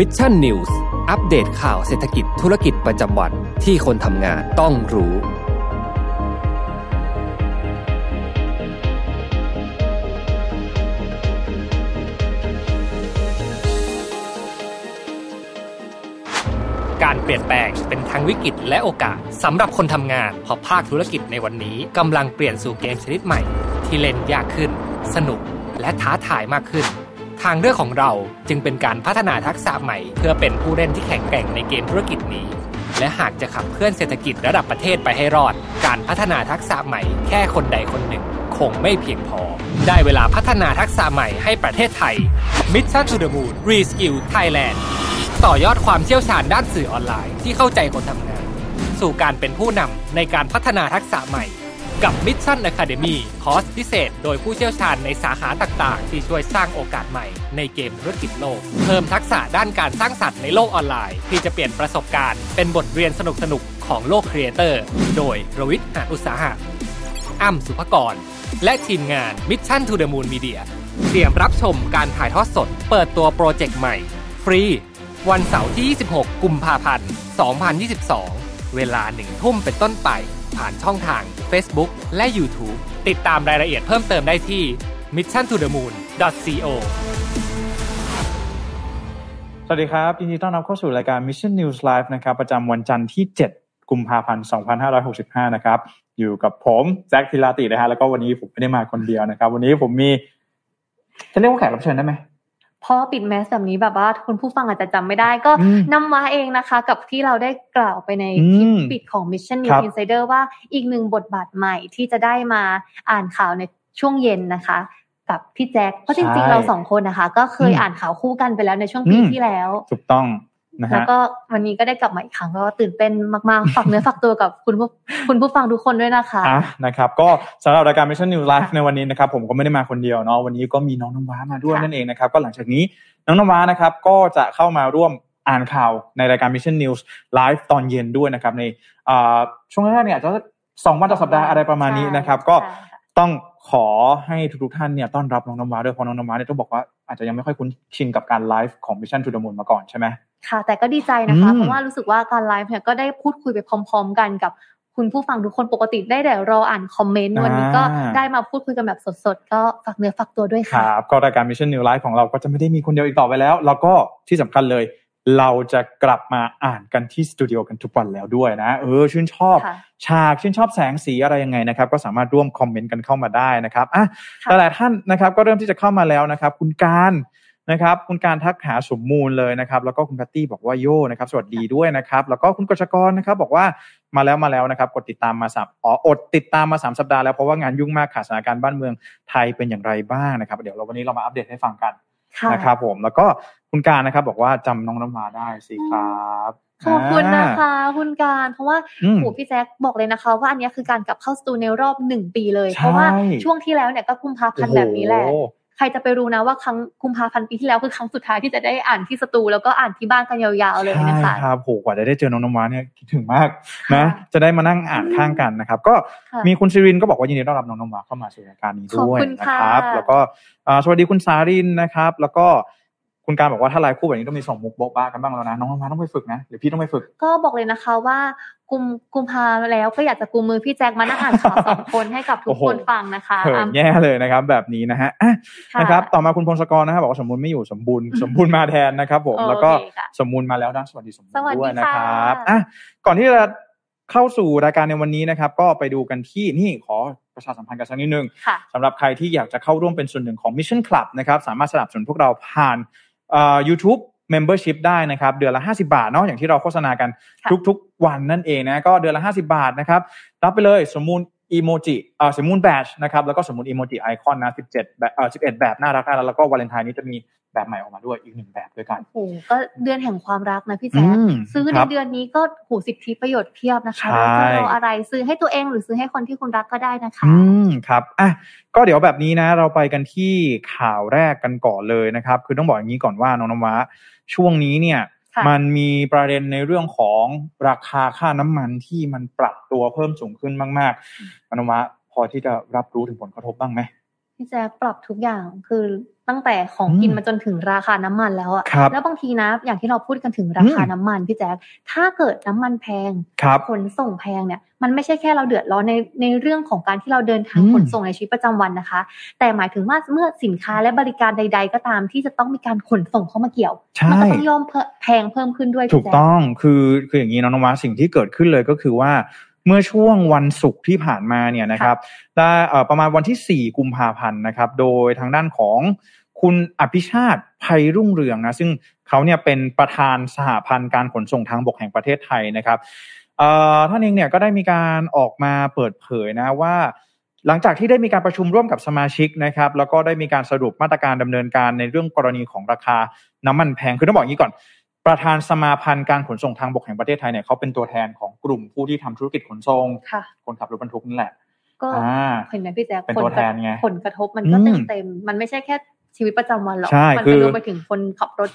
Mission News อัปเดตข่าวเศรษฐกิจธุรกิจประจำวันที่คนทำงานต้องรู้ การเปลี่ยนแปลงเป็นทั้งวิกฤตและโอกาสสำหรับคนทำงานเพราะภาคธุรกิจในวันนี้กำลังเปลี่ยนสู่เกมชนิดใหม่ ที่เล่นยากขึ้น สนุกและท้าทายมากขึ้น ทางเลือกของเราจึงเป็นการพัฒนาทักษะใหม่ เพื่อเป็นผู้เล่นที่แข็งแกร่งในเกมธุรกิจนี้ และหากจะขับเคลื่อนเศรษฐกิจระดับประเทศไปให้รอด การพัฒนาทักษะใหม่แค่คนใดคนหนึ่ง คงไม่เพียงพอ ได้เวลาพัฒนาทักษะใหม่ให้ประเทศไทย Mission to the Moon Reskill Thailand ต่อยอดความเชี่ยวชาญด้านสื่อออนไลน์ที่เข้าใจคนทำงาน สู่การเป็นผู้นำในการพัฒนาทักษะใหม่ กับ Mission Academy คอร์สพิเศษ โดยผู้เชี่ยวชาญในสาขาต่าง ๆ ที่ช่วยสร้างโอกาสใหม่ในเกมธุรกิจโลก เพิ่มทักษะด้านการสร้างสรรค์ในโลกออนไลน์ ที่จะเปลี่ยนประสบการณ์ เป็นบทเรียนสนุก ๆ ของโลกครีเอเตอร์ โดยรวิศ หาญอุตสาหะอ้ำสุภกร และทีมงาน Mission to the Moon Media เตรียมรับชมการถ่ายทอดสด เปิดตัวโปรเจกต์ใหม่ ฟรี วันเสาร์ที่ 26 กุมภาพันธ์ 2022 เวลาหนึ่งทุ่มเป็นต้นไป ผ่านช่องทาง Facebook และ YouTube ติดตามรายละเอียดเพิ่มเติมได้ที่ mission to the moon co สวัสดีครับยินดีต้อนรับเข้าสู่รายการ Mission News Live นะครับประจำวันจันทร์ที่ 7 กุมภาพันธ์ 2565 นะครับ อยู่กับผมแจ็คทิลาตินะฮะแล้วก็วันนี้ผมไม่ได้มาคนเดียวนะครับ วันนี้ผมมีจะเรียกว่าแขกรับเชิญได้ไหม พอปิดแมสแบบนี้แบบว่าคุณผู้ฟังอาจจะจำไม่ได้ก็อืมนำมาเองนะคะ กับที่เราได้กล่าวไปในอืมคลิปปิดของ Mission ครั News บ Insider ว่าอีกหนึ่งบทบาทใหม่ที่จะได้มาอ่านข่าวในช่วงเย็นนะคะกับพี่แจ็คเพราะจริงๆ เราสองคนนะคะ ก็เคยอืมอ่านข่าวคู่กันไปแล้วในช่วงปีอืมที่แล้ว ถูกต้องนะ แล้วฮะก็วันนี้ก็ได้กลับมาอีกครั้งก็ตื่นเต้นมากๆฝากเนื้อฝากตัวกับคุณผู้คุณผู้ฟังทุกคนด้วยนะคะอะนะครับ ก็สำหรับรายการ Mission News Live ค่ะในวันนี้นะครับ ผมก็ไม่ได้มาคนเดียวเนาะวันนี้ก็มีน้องน้ำว้ามาด้วยค่ะนั่นเองนะครับ ก็หลังจากนี้น้องน้ำว้านะครับ ก็จะเข้ามาร่วมอ่านข่าวในรายการ Mission News Live ตอนเย็นด้วยนะครับ ในอ่าช่วงแรกๆเนี่ยอาจจะสองวันต่อสัปดาห์อะไรประมาณนี้นะครับ ก็ใช่ค่ะต้องขอให้ทุกๆท่านเนี่ยต้อนรับน้องน้ำว้าด้วยเพราะน้องน้ำว้าเนี่ยต้องบอกว่าอาจจะยังไม่ค่อยคุ้นชินกับการไลฟ์ของ Mission to the Moon มาก่อนใช่ไหม ค่ะ แต่ก็ดีใจนะคะอืมเพราะว่ารู้สึกว่าการไลฟ์เนี่ยก็ได้พูดคุยไปพร้อม ๆ กันกับคุณผู้ฟังทุกคนปกติได้แต่รออ่านคอมเมนต์วันนี้ก็ได้มาพูดคุยกันแบบสดๆ ก็ฝากเนื้อฝากตัวด้วยคค่ะรับก็รายการ Mission New Life ของเราก็จะไม่ได้มีคนเดียวอีกต่อไปแล้ว แล้วก็ที่สำคัญเลย เราจะกลับมาอ่านกันที่สตูดิโอกันทุกวันแล้วด้วยนะ เออ ชื่นชอบค่ะฉากชื่นชอบแสงสีอะไรยังไงนะครับ ก็สามารถร่วมคอมเมนต์กันเข้ามาได้นะครับอะค่ะหลายๆท่านนะครับ ก็เริ่มที่จะเข้ามาแล้วนะครับ คุณการ นะครับคุณการทักหาสมมูลเลยนะครับ แล้วก็คุณแพตตี้บอกว่าโยนะครับ สวัสดีด้วยนะครับ แล้วก็คุณกฤษกรนะครับ บอกว่ามาแล้วมาแล้วนะครับ กดติดตามมาสามอ๋ออดติดตามมาสามสัปดาห์แล้วเพราะว่างานยุ่งมากค่ะสถานการณ์บ้านเมืองไทยเป็นอย่างไรบ้างนะครับ เดี๋ยวเราวันนี้เรามาอัปเดตให้ฟังกันค่ะนะครับผมแล้วก็คุณการนะครับ บอกว่าจำน้องน้ำมาได้สิครับขอบคุณนะอ่าคะ คุณการเพราะว่าอืมโหพี่แจ็คบอกเลยนะคะ ว่าอันเนี้ยคือการกลับเข้าสตูในรอบหนึ่งปีเลยใช่เพราะว่าช่วงที่แล้วเนี่ยก็กุมภาพันธ์แบบนี้แหละโอ้โใครจะไปรู้นะว่าครั้งกุมภาพันธ์ปีที่แล้วคือครั้งสุดท้ายที่จะได้อ่านที่สตูแล้วก็อ่านที่บ้านกันยาวๆเลยนะคะใช่ครับโหกว่าจะได้เจอน้องน้ำว้าเนี่ยคิดถึงมากค่ะนะจะได้มานั่งอ่านข้างกันนะครับ ก็ค่ะมีคุณซิรินก็บอกว่ายินดีต้อนรับน้องน้ำว้าเข้ามาสู่รายการนี้ขอบด้วยคุณนะค่ะครับ แล้วก็อ่าสวัสดีคุณสารินนะครับ แล้วก็ คุณการบอกว่าถ้าไลฟ์คู่แบบนี้ต้องมีส่งมุกโบ๊ะบ้ากันบ้างแล้วนะน้องน้ำว้าต้องไปฝึกนะหรือพี่ต้องไปฝึก ก็บอกเลยนะคะว่ากุมกุมภาแล้วก็อยากจะกุมมือพี่แจ็คมานั่งอ่านข่าวสองคนให้กับทุโอ้กโหคนฟังนะคะเขินอะแย่เลยนะครับ แบบนี้นะฮะอะค่ะนะครับ ต่อมาคุณพงศกรนะครับบอกว่าสมบูรณ์ไม่อยู่สมบูรณ์สมบูรณ์มาแทนนะครับผมโอเคแล้วก็ค่ะสมบูรณ์มาแล้วนะสวัสดีสมบูรสวัสณ์ดีด้วยนะครับค่ะอะก่อนที่จะเข้าสู่รายการในวันนี้นะครับ ก็ไปดูกันที่นี่ขอประชาสัมพันธ์กันสักนิดนึงค่ะสำหรับใครที่อยากจะเข้าร่วมเป็นส่วนหนึ่งของ Mission Club นะครับสามารถสนับสนุนพวกเราผ่าน เอ่อ YouTube Membership ได้นะครับ เดือนละ 50 บาทเนาะอย่างที่เราโฆษณากันค่ะทุกๆวันนั่นเองนะ ก็เดือนละ 50 บาทนะครับ รับไปเลยสมมูล อีโมจิเอ่อสมมูลแบชนะครับแล้วก็สมมูลอีโมจิไอคอนนะ17แบบเอ่อ11 แบบน่ารักน่ารักแล้วก็วาเลนไทน์นี้จะมีแบบใหม่ออกมาด้วยอีกหนึ่งแบบด้วยกันโอ้โหก็เดือนแห่งความรักนะพี่แจ๊คอืมซื้อคในรับเดือนนี้ก็โหสิทธิประโยชน์เพียบนะคะใช่เราจะรออะไรซื้อให้ตัวเองหรือซื้อให้คนที่คุณรักก็ได้นะคะอืมครับอะก็เดี๋ยวแบบนี้นะ เราไปกันที่ข่าวแรกกันก่อนเลยนะครับ คือต้องบอกอย่างนี้ก่อนว่าน้องน้ำว้าช่วงนี้เนี่ยค่ะ มันมีประเด็นในเรื่องของราคาค่าน้ำมันที่มันปรับตัวเพิ่มสูงขึ้นมากๆน้องน้ำว้าพอที่จะรับรู้ถึงผลกระทบบ้างไหม พี่แจ๊คปรับทุกอย่างคือตั้งแต่ของกินมาจนถึงราคาน้ำมันแล้วอะครับแล้วบางทีนะ อย่างที่เราพูดกันถึงราคาอืมน้ำมันพี่แจ๊คถ้าเกิดน้ำมันแพงครับขนส่งแพงเนี่ย มันไม่ใช่แค่เราเดือดร้อนในในเรื่องของการที่เราเดินทางอืมขนส่งในชีวิตประจำวันนะคะ แต่หมายถึงว่าเมื่อสินค้าและบริการใด ๆ ก็ตามที่จะต้องมีการขนส่งเข้ามาเกี่ยวใช่มัก็ต้องย่อมเพิ่มแพงเพิ่มขึ้นด้วยถูพี่กแจ๊คต้องคือคืออย่างนี้น้องนวัดสิ่งที่เกิดขึ้นเลยก็คือว่า เมื่อช่วงวันศุกร์ที่ผ่านมาเนี่ยนะครับได้ประมาณวันที่ 4 กุมภาพันธ์นะครับ โดยทางด้านของคุณอภิชาติภัยรุ่งเรืองนะซึ่งเขาเนี่ยเป็นประธานสหพันธ์การขนส่งทางบกแห่งประเทศไทยนะครับท่านเองเนี่ยก็ได้มีการออกมาเปิดเผยนะว่า หลังจากที่ได้มีการประชุมร่วมกับสมาชิกนะครับ แล้วก็ได้มีการสรุปมาตรการดำเนินการในเรื่องกรณีของราคาน้ำมันแพงคือต้องบอกอย่างนี้ก่อน ประธานสมาพันธ์การขนส่งทางบกแห่งประเทศไทยเนี่ยเขาเป็นตัวแทนของกลุ่มผู้ที่ทำธุรกิจขนส่งค่ะคนขับรถบรรทุกนั่นแหละก็อ่าเห็นไหมพี่แจ๊คเป็นตัวแทนไงผลกระทบมันก็อืเต็มมเต็มๆมันไม่ใช่แค่ชีวิตประจำวันหรอกใช่มัคือไปรวมไปถึงคนขับรถ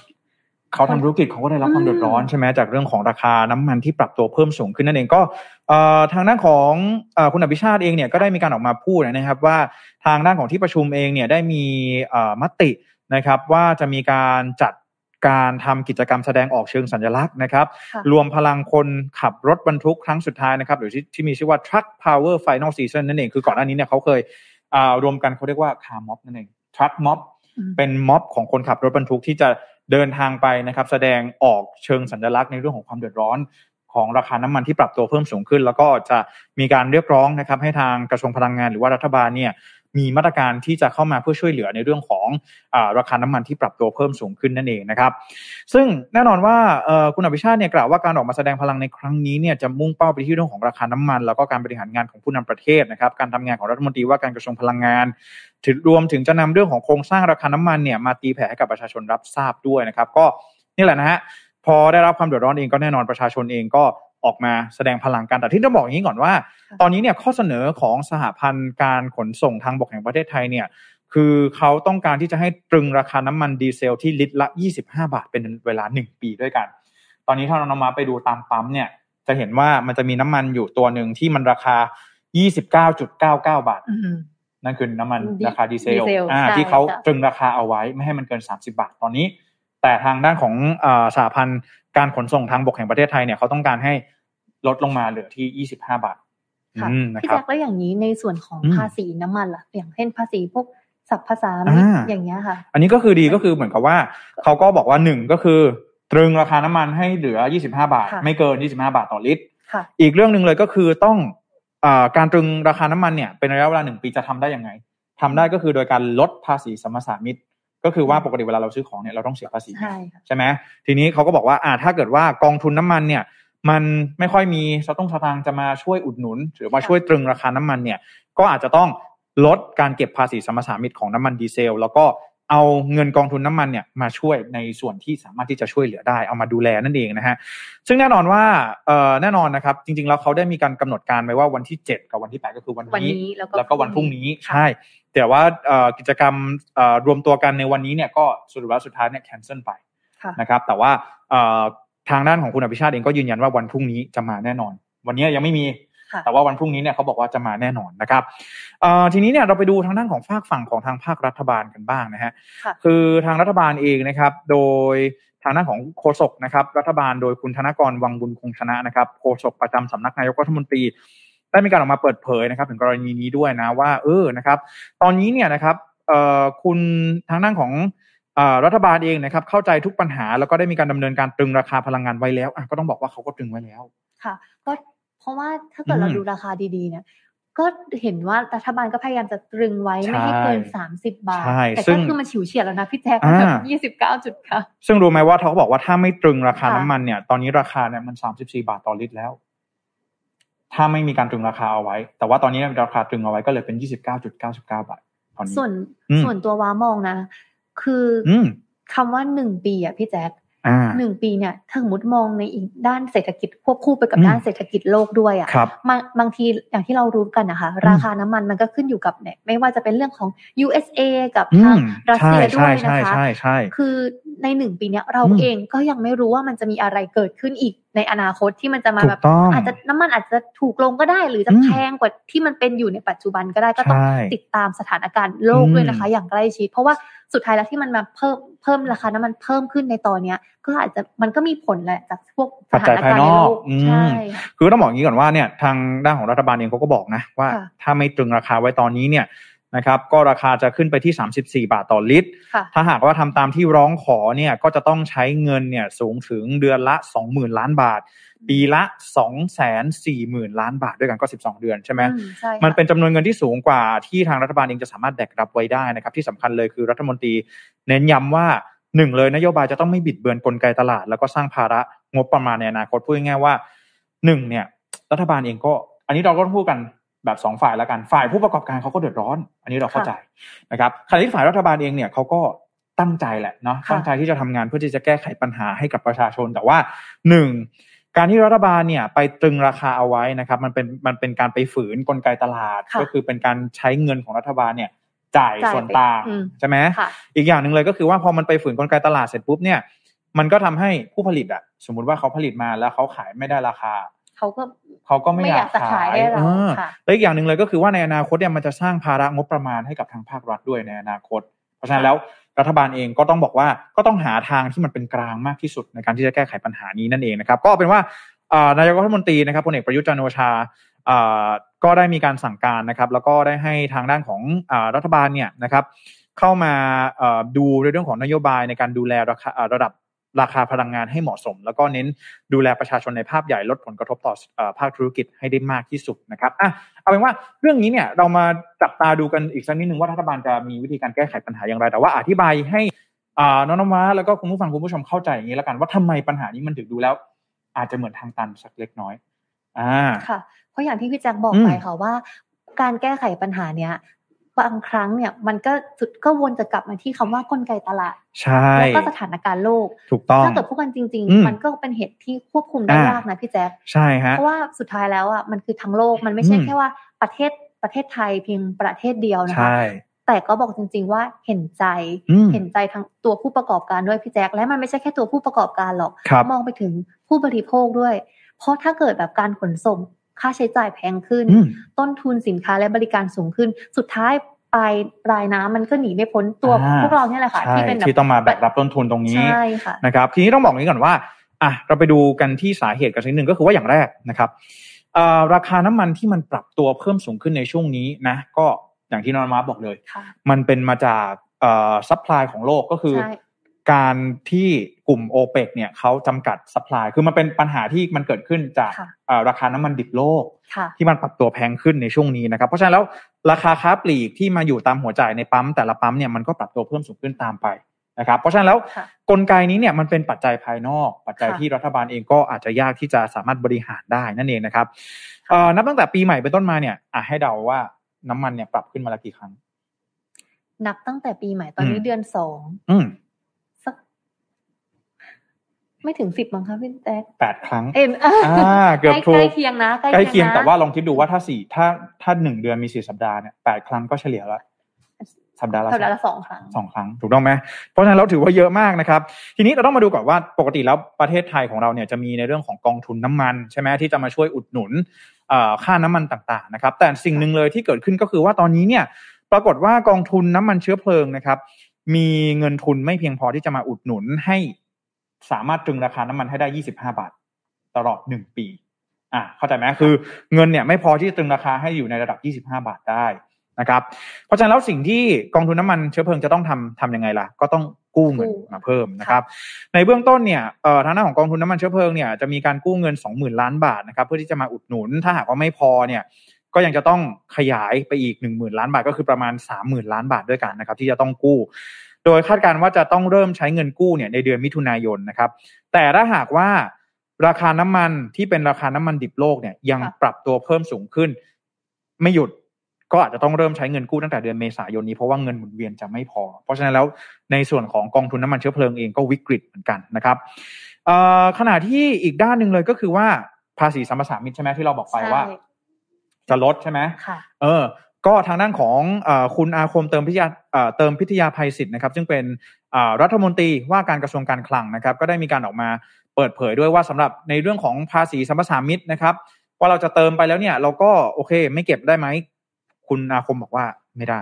เขาทำธุรกิจเขาก็ได้รับความอืมเดือดร้อนใช่ไหมจากเรื่องของราคาน้ำมันที่ปรับตัวเพิ่มสูงขึ้นนั่นเองก็เอ่อทางด้านของเอ่อคุณอภิชาติเองเนี่ยก็ได้มีการออกมาพูดนะครับว่าทางด้านของที่ประชุมเองเนี่ยได้มีเอ่อมตินะครับว่าจะมีการจัด การทำกิจกรรมแสดงออกเชิงสัญลักษณ์นะครับค่ะรวมพลังคนขับรถบรรทุกครั้งสุดท้ายนะครับ หรือที่ที่มีชื่อว่า Truck Power Final Season นั่นเอง คือก่อนหน้านี้เนี่ยเขาเคยอ่ารวมกันเขาเรียกว่า Car Mob นั่นเอง Truck Mob อืมเป็นม็อบของคนขับรถบรรทุกที่จะเดินทางไปนะครับ แสดงออกเชิงสัญลักษณ์ในเรื่องของความเดือดร้อนของราคาน้ำมันที่ปรับตัวเพิ่มสูงขึ้น แล้วก็จะมีการเรียกร้องนะครับ ให้ทางกระทรวงพลังงานหรือว่ารัฐบาลเนี่ย มีมาตรการที่จะเข้ามาเพื่อช่วยเหลือในเรื่องของอราคาน้ำมันที่ปรับตัวเพิ่มสูงขึ้นนั่นเองนะครับ ซึ่งแน่นอนว่าคุณอภิชาติเนี่ยกล่าวว่าการออกมาแสดงพลังในครั้งนี้เนี่ยจะมุ่งเป้าไปที่เรื่องของราคาน้ำมัน แล้วก็การบริหารงานของผู้นำประเทศนะครับ การทำงานของรัฐมนตรีว่าการกระทรวงพลังงานถึงรวมถึงจะนำเรื่องของโครงสร้างราคาน้ำมันเนี่ยมาตีแผ่ให้กับประชาชนรับทราบด้วยนะครับ ก็นี่แหละนะฮะพอได้รับความเดือดร้อนเองก็แน่นอนประชาชนเองก็ ออกมาแสดงพลังกันแต่ที่ต้องบอกอย่างนี้ก่อนว่า ตอนนี้เนี่ยข้อเสนอของสหพันธ์การขนส่งทางบกแห่งประเทศไทยเนี่ยคือเขาต้องการที่จะให้ตรึงราคาน้ำมันดีเซลที่ลิตรละ 25 บาทเป็นเวลา 1 ปีด้วยกัน ตอนนี้ถ้าเรานำมาไปดูตามปั๊มเนี่ยจะเห็นว่ามันจะมีน้ำมันอยู่ตัวหนึ่งที่มันราคา 29.99 บาทอืมนั่นคือน้ำมันดีราคาดีเซลดีเซลอ่าใช่ที่เขาค่ะตรึงราคาเอาไว้ไม่ให้มันเกิน 30 บาทตอนนี้ แต่ทางด้านของอาสหพันธ์ การขนส่งทางบกแห่งประเทศไทยเนี่ยเขาต้องการให้ลดลงมาเหลือที่ 25 บาทค่ะอืมนะพี่ครัแจ็บคแล้วอย่างนี้ในส่วนของอืมภาษีน้ำมันล่ะ อย่างเช่นภาษีพวกสัพพสามิตอ่าอย่างเงี้ยค่ะ อันนี้ก็คือดีก็คือเหมือนกับว่าเขาก็บอกว่าหนึ่งก็คือตรึงราคาน้ำมันให้เหลือ 25 บาทค่ะไม่เกิน 25 บาทต่อลิตรค่ะอีกเรื่องหนึ่งเลยก็คือต้องอาการตรึงราคาน้ำมันเนี่ยเป็นระยะเวลาหนึ่งปีจะทำได้ยังไงทำได้ก็คือโดยการลดภาษีสัมปทานมิตร ก็คือว่าปกติเวลาเราซื้อของเนี่ยเราต้องเสียภาษีใช่ค่ะใช่ไหมทีนี้เขาก็บอกว่าอ่าถ้าเกิดว่ากองทุนน้ำมันเนี่ย มันไม่ค่อยมีสตุ้งสตางค์จะมาช่วยอุดหนุน หรือมาช่วยตรึงราคาน้ำมันเนี่ย ก็อาจจะต้องลดการเก็บภาษีสัมปทานมิตรของน้ำมันดีเซล แล้วก็เอาเงินกองทุนน้ำมันเนี่ยมาช่วยในส่วนที่สามารถที่จะช่วยเหลือได้เอามาดูแลนั่นเองนะฮะซึ่งแน่นอนว่าเอ่อแน่นอนนะครับ จริง ๆ แล้วเขาได้มีการกำหนดการไว้ว่าวันที่ 7 กับวันที่ 8 ก็คือวันวันนี้นี้แล้วก็แล้วก็วันพรุ่งนี้ค่ะใช่ แต่ว่าเอ่อกิจกรรมเอ่อรวมตัวกันในวันนี้เนี่ยก็สรุปแล้วสุดท้ายเนี่ยแคนเซิลไปค่ะนะครับแต่ว่าเอ่อทางด้านของคุณอภิชาติเองก็ยืนยันว่าวันพรุ่งนี้จะมาแน่นอน วันนี้ยังไม่มีค่ะแต่ว่าวันพรุ่งนี้เนี่ยเขาบอกว่าจะมาแน่นอนนะครับเอ่อทีนี้เนี่ยเราไปดูทางด้านของฝากฝั่งของทางภาครัฐบาลกันบ้างนะฮะค่ะคือทางรัฐบาลเองนะครับ โดยทางด้านของโฆษกนะครับ รัฐบาลโดยคุณธนกรวังบุญคงชนะนะครับโฆษกประจำสำนักนายกรัฐมนตรี ได้มีการออกมาเปิดเผยนะครับ ถึงกรณีนี้ด้วยนะว่าเออนะครับ ตอนนี้เนี่ยนะครับเอ่อคุณทางด้านของเอ่อรัฐบาลเองนะครับ เข้าใจทุกปัญหา แล้วก็ได้มีการดำเนินการตรึงราคาพลังงานไว้แล้วอะก็ต้องบอกว่าเขาก็ตรึงไว้แล้ว ค่ะ ก็เพราะว่าถ้าเกิดเราอืมดูราคาดีๆเนี่ยก็เห็นว่ารัฐบาลก็พยายามจะตรึงไว้ใช่ไม่ให้เกินสามสิบบาทใช่แต่ซึ่ก็งคือมันฉิวเฉียดแล้วนะพี่แจ๊คอ่าแบบยี่สิบเก้าจุดค่ะ ซึ่งรู้ไหมว่าเขาบอกว่าถ้าไม่ตรึงราคาค่ะน้ำมันเนี่ย ตอนนี้ราคาเนี่ยมันสามสิบสี่บาทต่อลิตรแล้ว ถ้าไม่มีการตรึงราคาเอาไว้ แต่ว่าตอนนี้ราคาตรึงเอาไว้ก็เลยเป็นยี่สิบเก้าจุดเก้าสิบเก้าบาทตอนนี้ส่วนอืมส่วนตัวว้ามองนะ คือออืมคำว่าหนึ่งปีอะพี่แจ๊คอ่าหนึ่งปีเนี่ยถ้าสมมติมองในอีกด้านเศรษฐกิจควบคู่ไปกับอืมด้านเศรษฐกิจโลกด้วยอะครับบางบางทีอย่างที่เรารู้กันนะคะราคาน้ำมันมันก็ขึ้นอยู่กับเนี่ยไม่ว่าจะเป็นเรื่องของ USA กับอืทางมรัสใช่เซียด้ใช่วยใช่นะคะใช่ใช่คือ ในหนึ่งปีเนี้ยเราเองก็ยังไม่รู้ว่ามันจะมีอะไรเกิดขึ้นอีกในอนาคตที่มันจะมาแบบอาจจะน้ำมันอาจจะถูกลงก็ได้ หรือจะแพงกว่าที่มันเป็นอยู่ในปัจจุบันก็ได้ก็ต้องติดตามสถานการณ์โลกด้วยนะคะ อย่างใกล้ชิด เพราะว่าสุดท้ายแล้วที่มันมาเพิ่มเพิ่มราคาน้ำมันเพิ่มขึ้นในตอนเนี้ย ก็อาจจะมันก็มีผลแหละจากพวกสถานการณ์ในโลกใช่คือต้องบอกอย่างนี้ก่อนว่าเนี่ยทางด้านของรัฐบาลเองเขาก็บอกนะว่า ถ้าไม่ตรึงราคาไว้ตอนนี้เนี่ย นะครับก็ราคาจะขึ้นไปที่ 34 บาทต่อลิตร ถ้าหากว่าทำตามที่ร้องขอเนี่ยก็จะต้องใช้เงินเนี่ยสูงถึงเดือนละ 20,000 ล้านบาท ปีละ 240,000 ล้านบาทด้วยกันก็ 12 เดือนใช่ไหมมันเป็นจำนวนเงินที่สูงกว่าที่ทางรัฐบาลเองจะสามารถแดกรับไว้ได้นะครับที่สำคัญเลยคือรัฐมนตรี เน้นย้ำว่าหนึ่งเลยนโยบายจะต้องไม่บิดเบือนกลไกตลาด แล้วก็สร้างภาระงบประมาณในอนาคตพูดง่ายๆว่าหนึ่งเนี่ยรัฐบาลเองก็อันนี้เราก็พูดกัน แบบสองฝ่ายแล้วกันฝ่ายผู้ประกอบการเขาก็เดือดร้อน อันนี้เราเข้าใจนะครับขณะที่ฝ่ายรัฐบาลเองเนี่ยเขาก็ตั้งใจแหละเนาะตั้งใจที่จะทำงานเพื่อที่จะแก้ไขปัญหาให้กับประชาชน แต่ว่าหนึ่งการที่รัฐบาลเนี่ยไปตรึงราคาเอาไว้นะครับมันเป็นมันเป็นการไปฝืนกลไกตลาด ก็คือเป็นการใช้เงินของรัฐบาลเนี่ยจ่ายส่วนต่างใช่ไหมอีกอย่างหนึ่งเลยก็คือว่าพอมันไปฝืนกลไกตลาดเสร็จปุ๊บเนี่ยมันก็ทำให้ผู้ผลิตอะสมมุติว่าเขาผลิตมาแล้วเขาขายไม่ได้ราคาเขาก็ เขาก็ไม่อยากขายให้เราแล้วอีกอย่างหนึ่งเลยก็คือว่าในอนาคตเนี่ยมันจะสร้างภาระงบประมาณให้กับทางภาครัฐด้วยในอนาคต เพราะฉะนั้นแล้วรัฐบาลเองก็ต้องบอกว่าก็ต้องหาทางที่มันเป็นกลางมากที่สุดในการที่จะแก้ไขปัญหานี้นั่นเองนะครับ ก็เป็นว่านายกรัฐมนตรีนะครับพลเอกประยุทธ์จันโอชาก็ได้มีการสั่งการนะครับ แล้วก็ได้ให้ทางด้านของรัฐบาลเนี่ยนะครับ เข้ามาดูในเรื่องของนโยบายในการดูแลราคาระดับ ราคาพลังงานให้เหมาะสม แล้วก็เน้นดูแลประชาชนในภาพใหญ่ลดผลกระทบต่อภาคธุรกิจให้ได้มากที่สุดนะครับอะเอาเป็นว่าเรื่องนี้เนี่ยเรามาจับตาดูกันอีกสักนิดหนึ่งว่ารัฐบาลจะมีวิธีการแก้ไขปัญหาอย่างไร แต่ว่าอธิบายให้น้องนมาแล้วก็คุณผู้ฟังคุณผู้ชมเข้าใจอย่างนี้แล้วกันว่าทำไมปัญหานี้มันถึงดูแล้ว อาจจะเหมือนทางตันสักเล็กน้อยอ่าค่ะเพราะอย่างที่พี่แจ็คบอกไปค่ะว่าการแก้ไขปัญหาเนี้ย บางครั้งเนี่ยมันก็สุดก็วนจะกลับมาที่คำว่ากลไกตลาดใช่แล้วก็สถานการณ์โลกถูกต้องถ้าเกิดพูดกันจริง ๆ มันก็เป็นเหตุที่ควบคุมได้ยากนะพี่แจ๊คใช่ฮะเพราะว่าสุดท้ายแล้วอะมันคือทั้งโลกมันไม่ใช่แค่ว่าประเทศประเทศไทยเพียงประเทศเดียวนะคะแต่ก็บอกจริง ๆ ว่าเห็นใจ เห็นใจทั้งตัวผู้ประกอบการด้วยพี่แจ๊คและมันไม่ใช่แค่ตัวผู้ประกอบการหรอก มองไปถึงผู้บริโภคด้วย เพราะถ้าเกิดแบบการขนส่ง ค่าใช้จ่ายแพงขึ้น ต้นทุนสินค้าและบริการสูงขึ้น สุดท้ายปลายปลายน้ำมันก็หนีไม่พ้นตัวพวกเราเนี่ยแหละค่ะที่เป็นที่ต้องมาแบกรับต้นทุนตรงนี้ใช่ค่ะนะครับ ทีนี้ต้องบอกนี้ก่อนว่าอะเราไปดูกันที่สาเหตุกันสักนึงก็คือว่าอย่างแรกนะครับราคาน้ำมันที่มันปรับตัวเพิ่มสูงขึ้นในช่วงนี้นะ ก็อย่างที่น้องม้าบอกเลย มันเป็นมาจาก supply ของโลกก็คือ การที่กลุ่มโอเปกเนี่ยเขาจำกัด supply คือมันเป็นปัญหาที่มันเกิดขึ้นจากราคาน้ำมันดิบโลก ที่มันปรับตัวแพงขึ้นในช่วงนี้นะครับเพราะฉะนั้นแล้วราคาค้าปลีกที่มาอยู่ตามหัวจ่ายในปั๊มแต่ละปั๊มเนี่ยมันก็ปรับตัวเพิ่มสูงขึ้นตามไปนะครับเพราะฉะนั้นแล้วกลไกนี้เนี่ยมันเป็นปัจจัยภายนอก ปัจจัยที่รัฐบาลเองก็อาจจะยากที่จะสามารถบริหารได้นั่นเองนะครับนับตั้งแต่ปีใหม่เป็นต้นมาเนี่ยอะให้เดาว่าน้ำมันเนี่ยปรับขึ้นมาแล้วกี่ครั้งนับตั้งแต่ปีใหม่ตอนนี้เดือนสอง ไม่ถึงสิบมั้งคะพี่แจ๊คแปดครั้ง เอ็นอ่าเกือบถูกใกล้เคียงนะใกล้เคียงแต่ว่าลองคิดดูว่าถ้าสี่ถ้าถ้าหนึ่งเดือนมีสี่สัปดาห์เนี่ยแปดครั้งก็เฉลี่ยแล้วสัปดาห์ละสัปดาห์ละสองครั้งสองครั้งถูกต้องไหมเพราะฉะนั้นเราถือว่าเยอะมากนะครับ ทีนี้เราต้องมาดูก่อนว่าปกติแล้วประเทศไทยของเราเนี่ยจะมีในเรื่องของกองทุนน้ามันใช่ไหมที่จะมาช่วยอุดหนุนค่าน้ำมันต่างๆนะครับ แต่สิ่งหนึ่งเลยที่เกิดขึ้นก็คือว่าตอนนี้เนี่ย ปรากฏว่ากองทุนน้ำมันเชื้อเพลิงนะครับ มีเงินทุนไม่เพียงพอที่จะมาอุดหนุนให้ สามารถตรึงราคาน้ำมันให้ได้ยี่สิบห้าบาท ตลอดหนึ่งปี อะเข้าใจไหมคือเงินเนี่ยไม่พอที่จะตรึงราคาให้อยู่ในระดับยี่สิบห้าบาทได้นะครับ เพราะฉะนั้นแล้วสิ่งที่กองทุนน้ามันเชื้อเพลิงจะต้องทำทํำยังไงล่ะ ก็ต้องกู้เงินมาเพิ่มนะครับ ในเบื้องต้นเนี่ยเอ่อทางด้านของกองทุนน้ามันเชื้อเพลิงเนี่ยจะมีการกู้เงินสองหมื่นล้านบาทนะครับ เพื่อที่จะมาอุดหนุน ถ้าหากว่าไม่พอเนี่ยก็ยังจะต้องขยายไปอีกหนึ่งหมื่นล้านบาทก็คือประมาณสามหมื่นล้านบาทด้วยกันนะครับ ที่จะต้องกู้ โดยคาดการณ์ว่าจะต้องเริ่มใช้เงินกู้เนี่ยในเดือนมิถุนายนนะครับ แต่ถ้าหากว่าราคาน้ำมันที่เป็นราคาน้ำมันดิบโลกเนี่ยยังปรับตัวเพิ่มสูงขึ้น ไม่หยุดก็อาจจะต้องเริ่มใช้เงินกู้ตั้งแต่เดือนเมษายนนี้เพราะว่าเงินหมุนเวียนจะไม่พอ เพราะฉะนั้นแล้วในส่วนของกองทุนน้ามันเชื้อเพลิงเองก็วิกฤตเหมือนกันนะครับขณะที่อีกด้านหนึ่งเลยก็คือว่าภาษีสัมปทานมิตรใช่ไหมที่เราบอกไปว่า จะลดใช่ไหมเออ ก็ทางด้านของอคุณอาคมเติมพิทยาเติมพิทยาภัยศิษย์นะครับ ซึ่งเป็นรัฐมนตรีว่าการกระทรวงการคลังนะครับ ก็ได้มีการออกมาเปิดเผยด้วยว่าสำหรับในเรื่องของภาษีสัมปทานมิตรนะครับว่าเราจะเติมไปแล้วเนี่ย เราก็โอเค ไม่เก็บได้ไหมคุณอาคมบอกว่าไม่ได้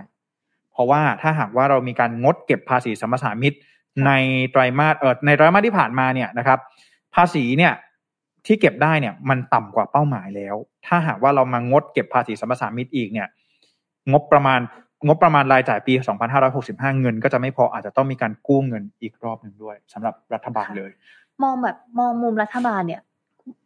เพราะว่าถ้าหากว่าเรามีการงดเก็บภาษีสัมปทานมิตร ในไตรมาสเออในไตรมาสที่ผ่านมาเนี่ยนะครับ ภาษีเนี่ยที่เก็บได้เนี่ยมันต่ำกว่าเป้าหมายแล้ว ถ้าหากว่าเรามางดเก็บภาษีสัมปทานมิตรอีกเนี่ย งบประมาณ งบประมาณรายจ่ายปี 2565 เงิน ก็จะไม่พออาจจะต้องมีการกู้เงินอีกรอบหนึ่งด้วยสำหรับรัฐบาลเลย มองแบบมองมุมรัฐบาลเนี่ย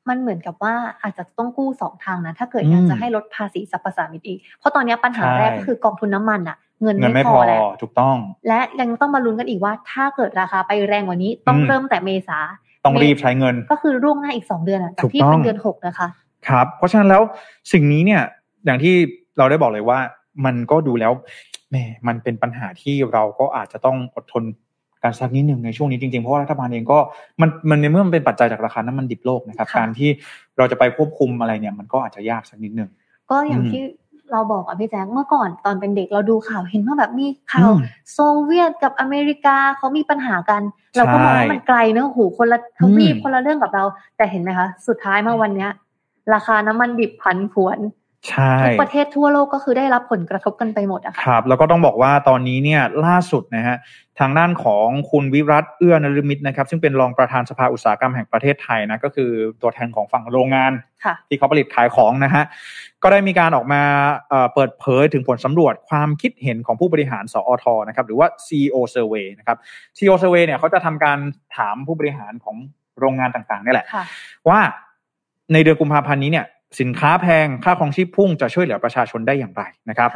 มันเหมือนกับว่าอาจจะต้องกู้สองทางนะถ้าเกิดอยากจะให้ลดภาษีสรรพสามิตอีกเพราะตอนนี้ปัญหาแรกก็คือกองทุนน้ามันอะเงินไม่พอแล้วถูกต้อง และยังต้องมาลุ้นกันอีกว่า ถ้าเกิดราคาไปแรงกว่านี้ต้องเริ่มแต่เมษาต้องรีบใช้เงิน ก็คือร่วงหน้าอีกสองเดือนอะจากที่เป็นเดือนหกนะคะ ครับ เพราะฉะนั้นแล้วสิ่งนี้เนี่ย อย่างที่เราได้บอกเลยว่า มันก็ดูแล้วแหมมันเป็นปัญหาที่เราก็อาจจะต้องอดทนการสักนิดหนึ่งในช่วงนี้จริงๆ เพราะว่ารัฐบาลเองก็มันมันในเมื่อมันเป็นปัจจัยจากราคาน้ำมันดิบโลกนะครับ การที่เราจะไปควบคุมอะไรเนี่ย มันก็อาจจะยากสักนิดหนึ่งก็อย่างที่เราบอกอะพี่แจ๊คเมื่อก่อนตอนเป็นเด็กเราดูข่าวเห็นว่าแบบมีข่าวโซเวียตกับอเมริกาเขามีปัญหากัน เราก็มองว่ามันไกลเนอะหูคนละทวีปคนละเรื่องกับเรา แต่เห็นไหมคะ สุดท้ายมาวันเนี้ย ราคาน้ำมันดิบพันผวน ใช่ทุกประเทศทั่วโลกก็คือได้รับผลกระทบกันไปหมดอะครับ แล้วก็ต้องบอกว่าตอนนี้เนี่ยล่าสุดนะฮะทางด้านของคุณวิรัตเอื้อนฤมิตนะครับ ซึ่งเป็นรองประธานสภาอุตสาหกรรมแห่งประเทศไทยนะก็คือตัวแทนของฝั่งโรงงาน ที่เขาผลิตขายของนะฮะก็ได้มีการออกมาเปิดเผยถึงผลสำรวจความคิดเห็นของผู้บริหารสอทนะครับหรือว่า CEO Survey นะครับ CEO Survey เนี่ยเขาจะทำการถามผู้บริหารของโรงงานต่างๆนี่แหละ ว่าในเดือนกุมภาพันธ์นี้เนี่ย สินค้าแพงค่าครองชีพพุ่งจะช่วยเหลือประชาชนได้อย่างไรนะครับ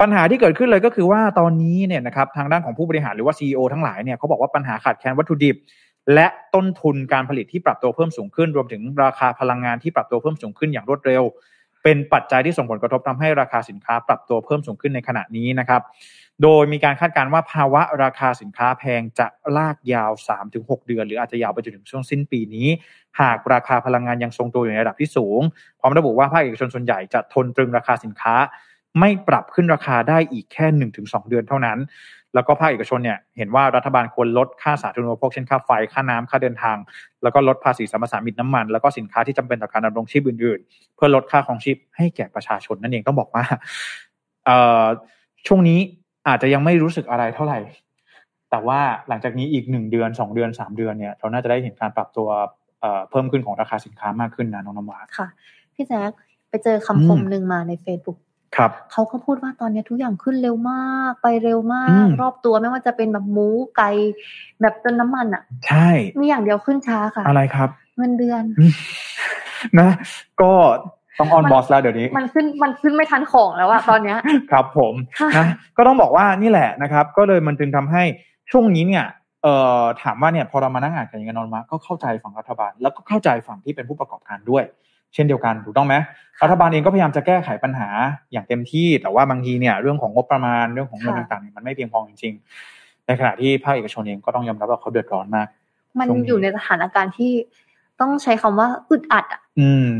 ปัญหาที่เกิดขึ้นเลยก็คือว่าตอนนี้เนี่ยนะครับทางด้านของผู้บริหารหรือว่า CEO ทั้งหลายเนี่ยเขาบอกว่าปัญหาขาดแคลนวัตถุดิบ และต้นทุนการผลิตที่ปรับตัวเพิ่มสูงขึ้น รวมถึงราคาพลังงานที่ปรับตัวเพิ่มสูงขึ้นอย่างรวดเร็ว เป็นปัจจัยที่ส่งผลกระทบทำให้ราคาสินค้าปรับตัวเพิ่มสูงขึ้นในขณะนี้นะครับ โดยมีการคาดการณ์ว่าภาวะราคาสินค้าแพงจะลากยาว 3-6 เดือน หรืออาจจะยาวไปจนถึงช่วงสิ้นปีนี้ หากราคาพลังงานยังทรงตัวอยู่ในระดับที่สูง พร้อมระบุว่าภาคเอกชนส่วนใหญ่จะทนตรึงราคาสินค้า ไม่ปรับขึ้นราคาได้อีกแค่ 1-2 เดือนเท่านั้น แล้วก็ภาคเอกชนเนี่ยเห็นว่ารัฐบาลควรลดค่าสาธารณูปโภคเช่นค่าไฟค่าน้ำค่าเดินทาง แล้วก็ลดภาษีสัมปทามิตน้ำมัน แล้วก็สินค้าที่จำเป็นต่อการดำรงชีพอื่น ๆ เพื่อลดค่าของชีพให้แก่ประชาชนนั่นเองต้องบอกว่าช่วงนี้ อาจจะยังไม่รู้สึกอะไรเท่าไหร่ แต่ว่าหลังจากนี้อีกหนึ่งเดือนสองเดือนสามเดือนเนี่ยเราน่าจะได้เห็นการปรับตัวเพิ่มขึ้นของราคาสินค้ามากขึ้นนะน้องน้ำหวานค่ะ พี่แจ๊คไปเจอคำคมหนึ่งมาใน Facebook ครับเขาก็พูดว่าตอนนี้ทุกอย่างขึ้นเร็วมาก ไปเร็วมาก รอบตัวไม่ว่าจะเป็นแบบหมูไก่แบบจนน้ำมันอะ ใช่ มีอย่างเดียวขึ้นช้าค่ะ อะไรครับ เงินเดือนนะ ก็ ต้องออนบอสแล้วเดี๋ยวนี้ มันขึ้นมันขึ้นไม่ทันของแล้วอะตอนเนี้ย ครับผมนะก็ต้องบอกว่านี่แหละนะครับ ก็เลยมันจึงทำให้ช่วงนี้เนี่ยเอ่อถามว่าเนี่ยพอเรามานั่งอ่านกันอย่างนอนมาก็เข้าใจฝั่งรัฐบาล แล้วก็เข้าใจฝั่งที่เป็นผู้ประกอบการด้วย เช่นเดียวกันถูกต้องไหมรัฐบาลเองก็พยายามจะแก้ไขปัญหาอย่างเต็มที่ แต่ว่าบางทีเนี่ยเรื่องของงบประมาณเรื่องของเงินต่างๆมันไม่เพียงพอจริงๆ ในขณะที่ภาคเอกชนเองก็ต้องยอมรับว่าเขาเดือดร้อนมาก มันอยู่ในสถานการณ์ที่ต้องใช้คำว่าอึดอัดอะ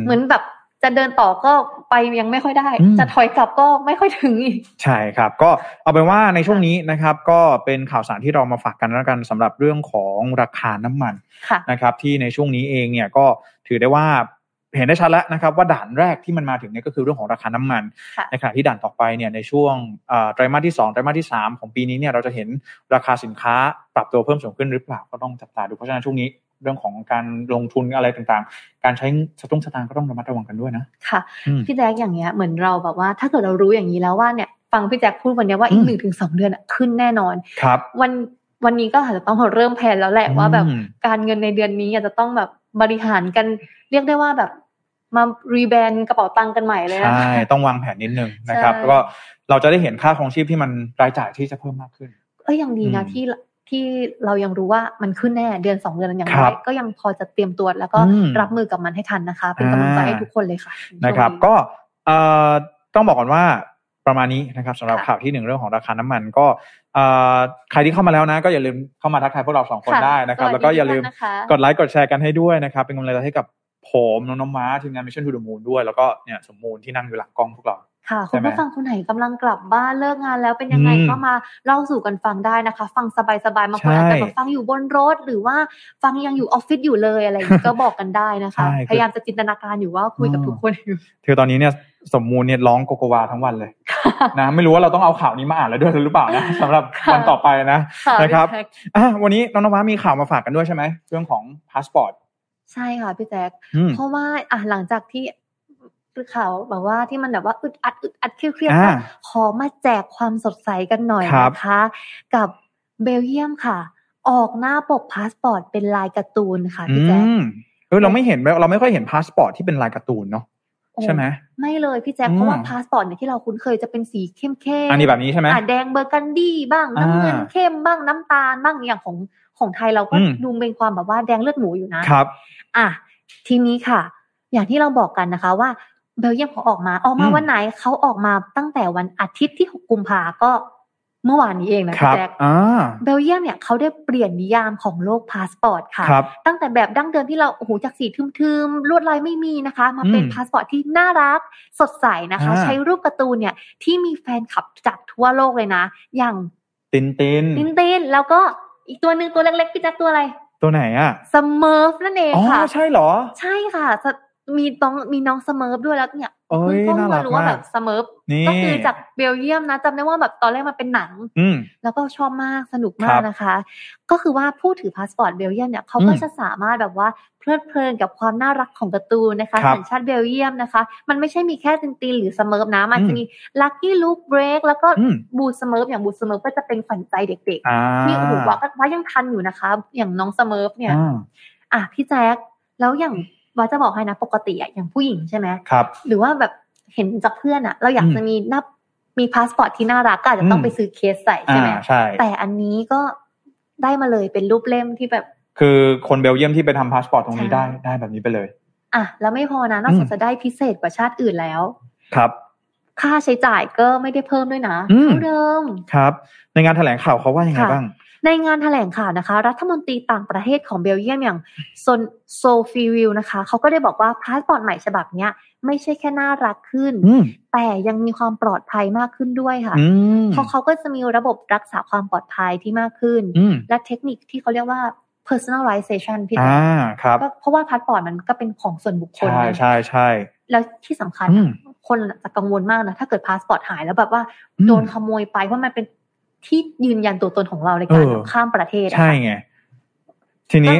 เหมือนแบบ จะเดินต่อก็ไปยังไม่ค่อยได้ จะถอยกลับก็ไม่ค่อยถึงอีก ใช่ครับ ก็เอาเป็นว่าในช่วงนี้นะครับ ก็เป็นข่าวสารที่เรามาฝากกันแล้วกันสำหรับเรื่องของราคาน้ำมันนะครับ ที่ในช่วงนี้เองเนี่ยก็ถือได้ว่าเห็นได้ชัดแล้วนะครับว่าด่านแรกที่มันมาถึงเนี่ยก็คือเรื่องของราคาน้ำมันในขณะที่ด่านต่อไปเนี่ยในช่วงไตรมาสที่2ไตรมาสที่ 3 ของปีนี้เนี่ยเราจะเห็นราคาสินค้าปรับตัวเพิ่มสูงขึ้นหรือเปล่าก็ต้องจับตาดูเพราะฉะนั้นช่วงนี้ เรื่องของการลงทุนอะไรต่างๆ การใช้สตุ้งสตางค์ก็ต้องระมัดระวังกันด้วยนะ ค่ะพี่แจ๊คอย่างเงี้ยเหมือนเราแบบว่า ถ้าเกิดเรารู้อย่างนี้แล้วว่าเนี่ยฟังพี่แจ๊คพูดวันนี้ว่าอีกหนึ่งถึงสองเดือนขึ้นแน่นอนครับ วันวันนี้ก็อาจจะต้องเริ่มแผนแล้วแหละว่าแบบการเงินในเดือนนี้อาจจะต้องแบบบริหารกันเรียกได้ว่าแบบมารีแบรนด์กระเป๋าตังค์กันใหม่เลยใช่ต้องวางแผนนิดนึงนะครับแล้วก็เราจะได้เห็นค่าของชีพที่มันรายจ่ายที่จะเพิ่มมากขึ้น เอ้ยยังดีนะที่ ที่เรายังรู้ว่ามันขึ้นแน่เดือนสองเดือนอย่างน้อยก็ยังพอจะเตรียมตัวแล้วก็รับมือกับมันให้ทันนะคะ เป็นกำลังใจให้ทุกคนเลยค่ะนะครับ ก็ต้องบอกก่อนว่าประมาณนี้นะครับสำหรับข่าวที่หนึ่งเรื่องของราคาน้ำมันก็ใครที่เข้ามาแล้วนะ ก็อย่าลืมเข้ามาทักทายพวกเราสองคนได้นะครับ แล้วก็อย่าลืมกดไลค์กดแชร์กันให้ด้วยนะครับ เป็นกำลังใจให้กับผมน้องน้องม้าทีมงาน Mission To The Moon ด้วยแล้วก็เนี่ยสมมูลที่นั่งอยู่หลังกล้องพวกเรา ค่ะคุณผู้ฟังคนไหนกำลังกลับบ้านเลิกงานแล้วเป็นยังไงก็มาเล่าสู่กันฟังได้นะคะ ฟังสบายๆบางคนอาจจะแบบฟังอยู่บนรถ หรือว่าฟังยังอยู่ออฟฟิศอยู่เลยอะไรก็บอกกันได้นะคะ พยายามจะจินตนาการอยู่ว่าคุยกับทุกคนอยู่คือตอนนี้เนี่ยสมมูลเนี่ยร้องโกโกวาทั้งวันเลยนะไม่รู้ว่าเราต้องเอาข่าวนี้มาอ่านแล้วด้วยหรือเปล่านะสำหรับวันต่อไปนะนะครับอะวันนี้น้องม้ามีข่าวมาฝากกันด้วยใช่ไหมเรื่องของพาสปอร์ตใช่ค่ะพี่แจ๊คเพราะว่าอะหลังจากที่ ข่าวแบบว่าที่มันแบบว่าอึดอัดอึดอัดเครียดๆขอมาแจกความสดใสกันหน่อยนะคะ กับเบลเยียมค่ะ ออกหน้าปกพาสปอร์ตเป็นลายการ์ตูนค่ะพี่แจ๊คเออเราไม่เห็นเราไม่ค่อยเห็นพาสปอร์ตที่เป็นลายการ์ตูนเนาะใช่ไหมไม่เลยพี่แจ๊คเพราะว่าพาสปอร์ตเนี่ยที่เราคุ้นเคยจะเป็นสีเข้มเข้มอันนี้แบบนี้ใช่ไหมแดงเบอร์กันดี้บ้างน้ำเงินเข้มบ้างน้ำตาลบ้างอย่างของของไทยเราก็ดูเป็นความแบบว่าแดงเลือดหมูอยู่นะครับ อะทีนี้ค่ะ อย่างที่เราบอกกันนะคะว่า เบลเยียมเขาออกมาออกมาวันไหนเขาออกมาตั้งแต่วันอาทิตย์ที่หกกุมภาก็เมื่อวานนี้เองนะแจ็คเบลเยียมเนี่ยเขาได้เปลี่ยนนิยามของโลกพาสปอร์ตค่ะ ตั้งแต่แบบดั้งเดิมที่เราโอ้โหจากสีทึมๆลวดลายไม่มีนะคะ มาเป็นพาสปอร์ตที่น่ารักสดใสนะคะ ใช้รูปการ์ตูนเนี่ยที่มีแฟนคลับจากทั่วโลกเลยนะ อย่างตินตินตินตินแล้วก็อีกตัวหนึ่งตัวเล็กๆพี่แจ็คตัวอะไร ตัวไหนอะสเมิร์ฟนั่นเองค่ะอ๋อใช่เหรอ ใช่ค่ะ มีน้องมีน้องสเมิร์ฟด้วยแล้วเนี่ยเพิ่งมารู้ว่าแบบสเมิร์ฟก็คือจากเบลเยียมนะจำได้ว่าแบบตอนแรกมันเป็นหนังแล้วก็ชอบมากสนุกมากนะคะ ก็คือว่าผู้ถือพาสปอร์ตเบลเยียมเนี่ยเขาก็จะสามารถแบบว่าเพลิดเพลินกับความน่ารักของการ์ตูนนะคะสัญชาติเบลเยียมนะคะ มันไม่ใช่มีแค่ตินตินหรือสเมิร์ฟนะมันจะมี Lucky Luke Blake แล้วก็บูสเมิร์ฟอย่างบูสเมิร์ฟก็จะเป็นขวัญใจเด็กๆที่โอ้โหว่าว่ายังทันอยู่นะคะ อย่างน้องสเมิร์ฟเนี่ยอะพี่แจ๊คแล้วอย่าง ว่าจะบอกให้นะปกติอะอย่างผู้หญิงใช่ไหมครับ หรือว่าแบบเห็นจากเพื่อนอะเราอยากจะมีนับมีพาสปอร์ตที่น่ารักก็อาจจะต้องไปซื้อเคสใส่ใช่ไหมใช่แต่อันนี้ก็ได้มาเลยเป็นรูปเล่มที่แบบ คือคนเบลเยียมที่ไปทำพาสปอร์ตตรงนี้ได้ได้แบบนี้ไปเลย อะแล้วไม่พอนะนอกจากจะได้พิเศษกว่าชาติอื่นแล้ว ครับค่าใช้จ่ายก็ไม่ได้เพิ่มด้วยนะเท่าเดิมครับ ในงานแถลงข่าวเขาว่ายังไงบ้าง ในงานแถลงข่าวนะคะ รัฐมนตรีต่างประเทศของเบลเยียมอย่างโซนโซฟีวิลนะคะเขาก็ได้บอกว่าพาสปอร์ตใหม่ฉบับเนี้ยไม่ใช่แค่น่ารักขึ้น แต่ยังมีความปลอดภัยมากขึ้นด้วยค่ะ เพราะเขาก็จะมีระบบรักษาความปลอดภัยที่มากขึ้น และเทคนิคที่เขาเรียกว่า personalization พี่อ่าครับเพราะว่าพาสปอร์ตมันก็เป็นของส่วนบุคคลใช่ใช่ใช่แล้วที่สำคัญคนจะกังวลมากนะ ถ้าเกิดพาสปอร์ตหายแล้วแบบว่าโดนขโมยไปเพราะมันเป็น ที่ยืนยันตัวตนของเราในการข้ามประเทศใช่ไงทีนี้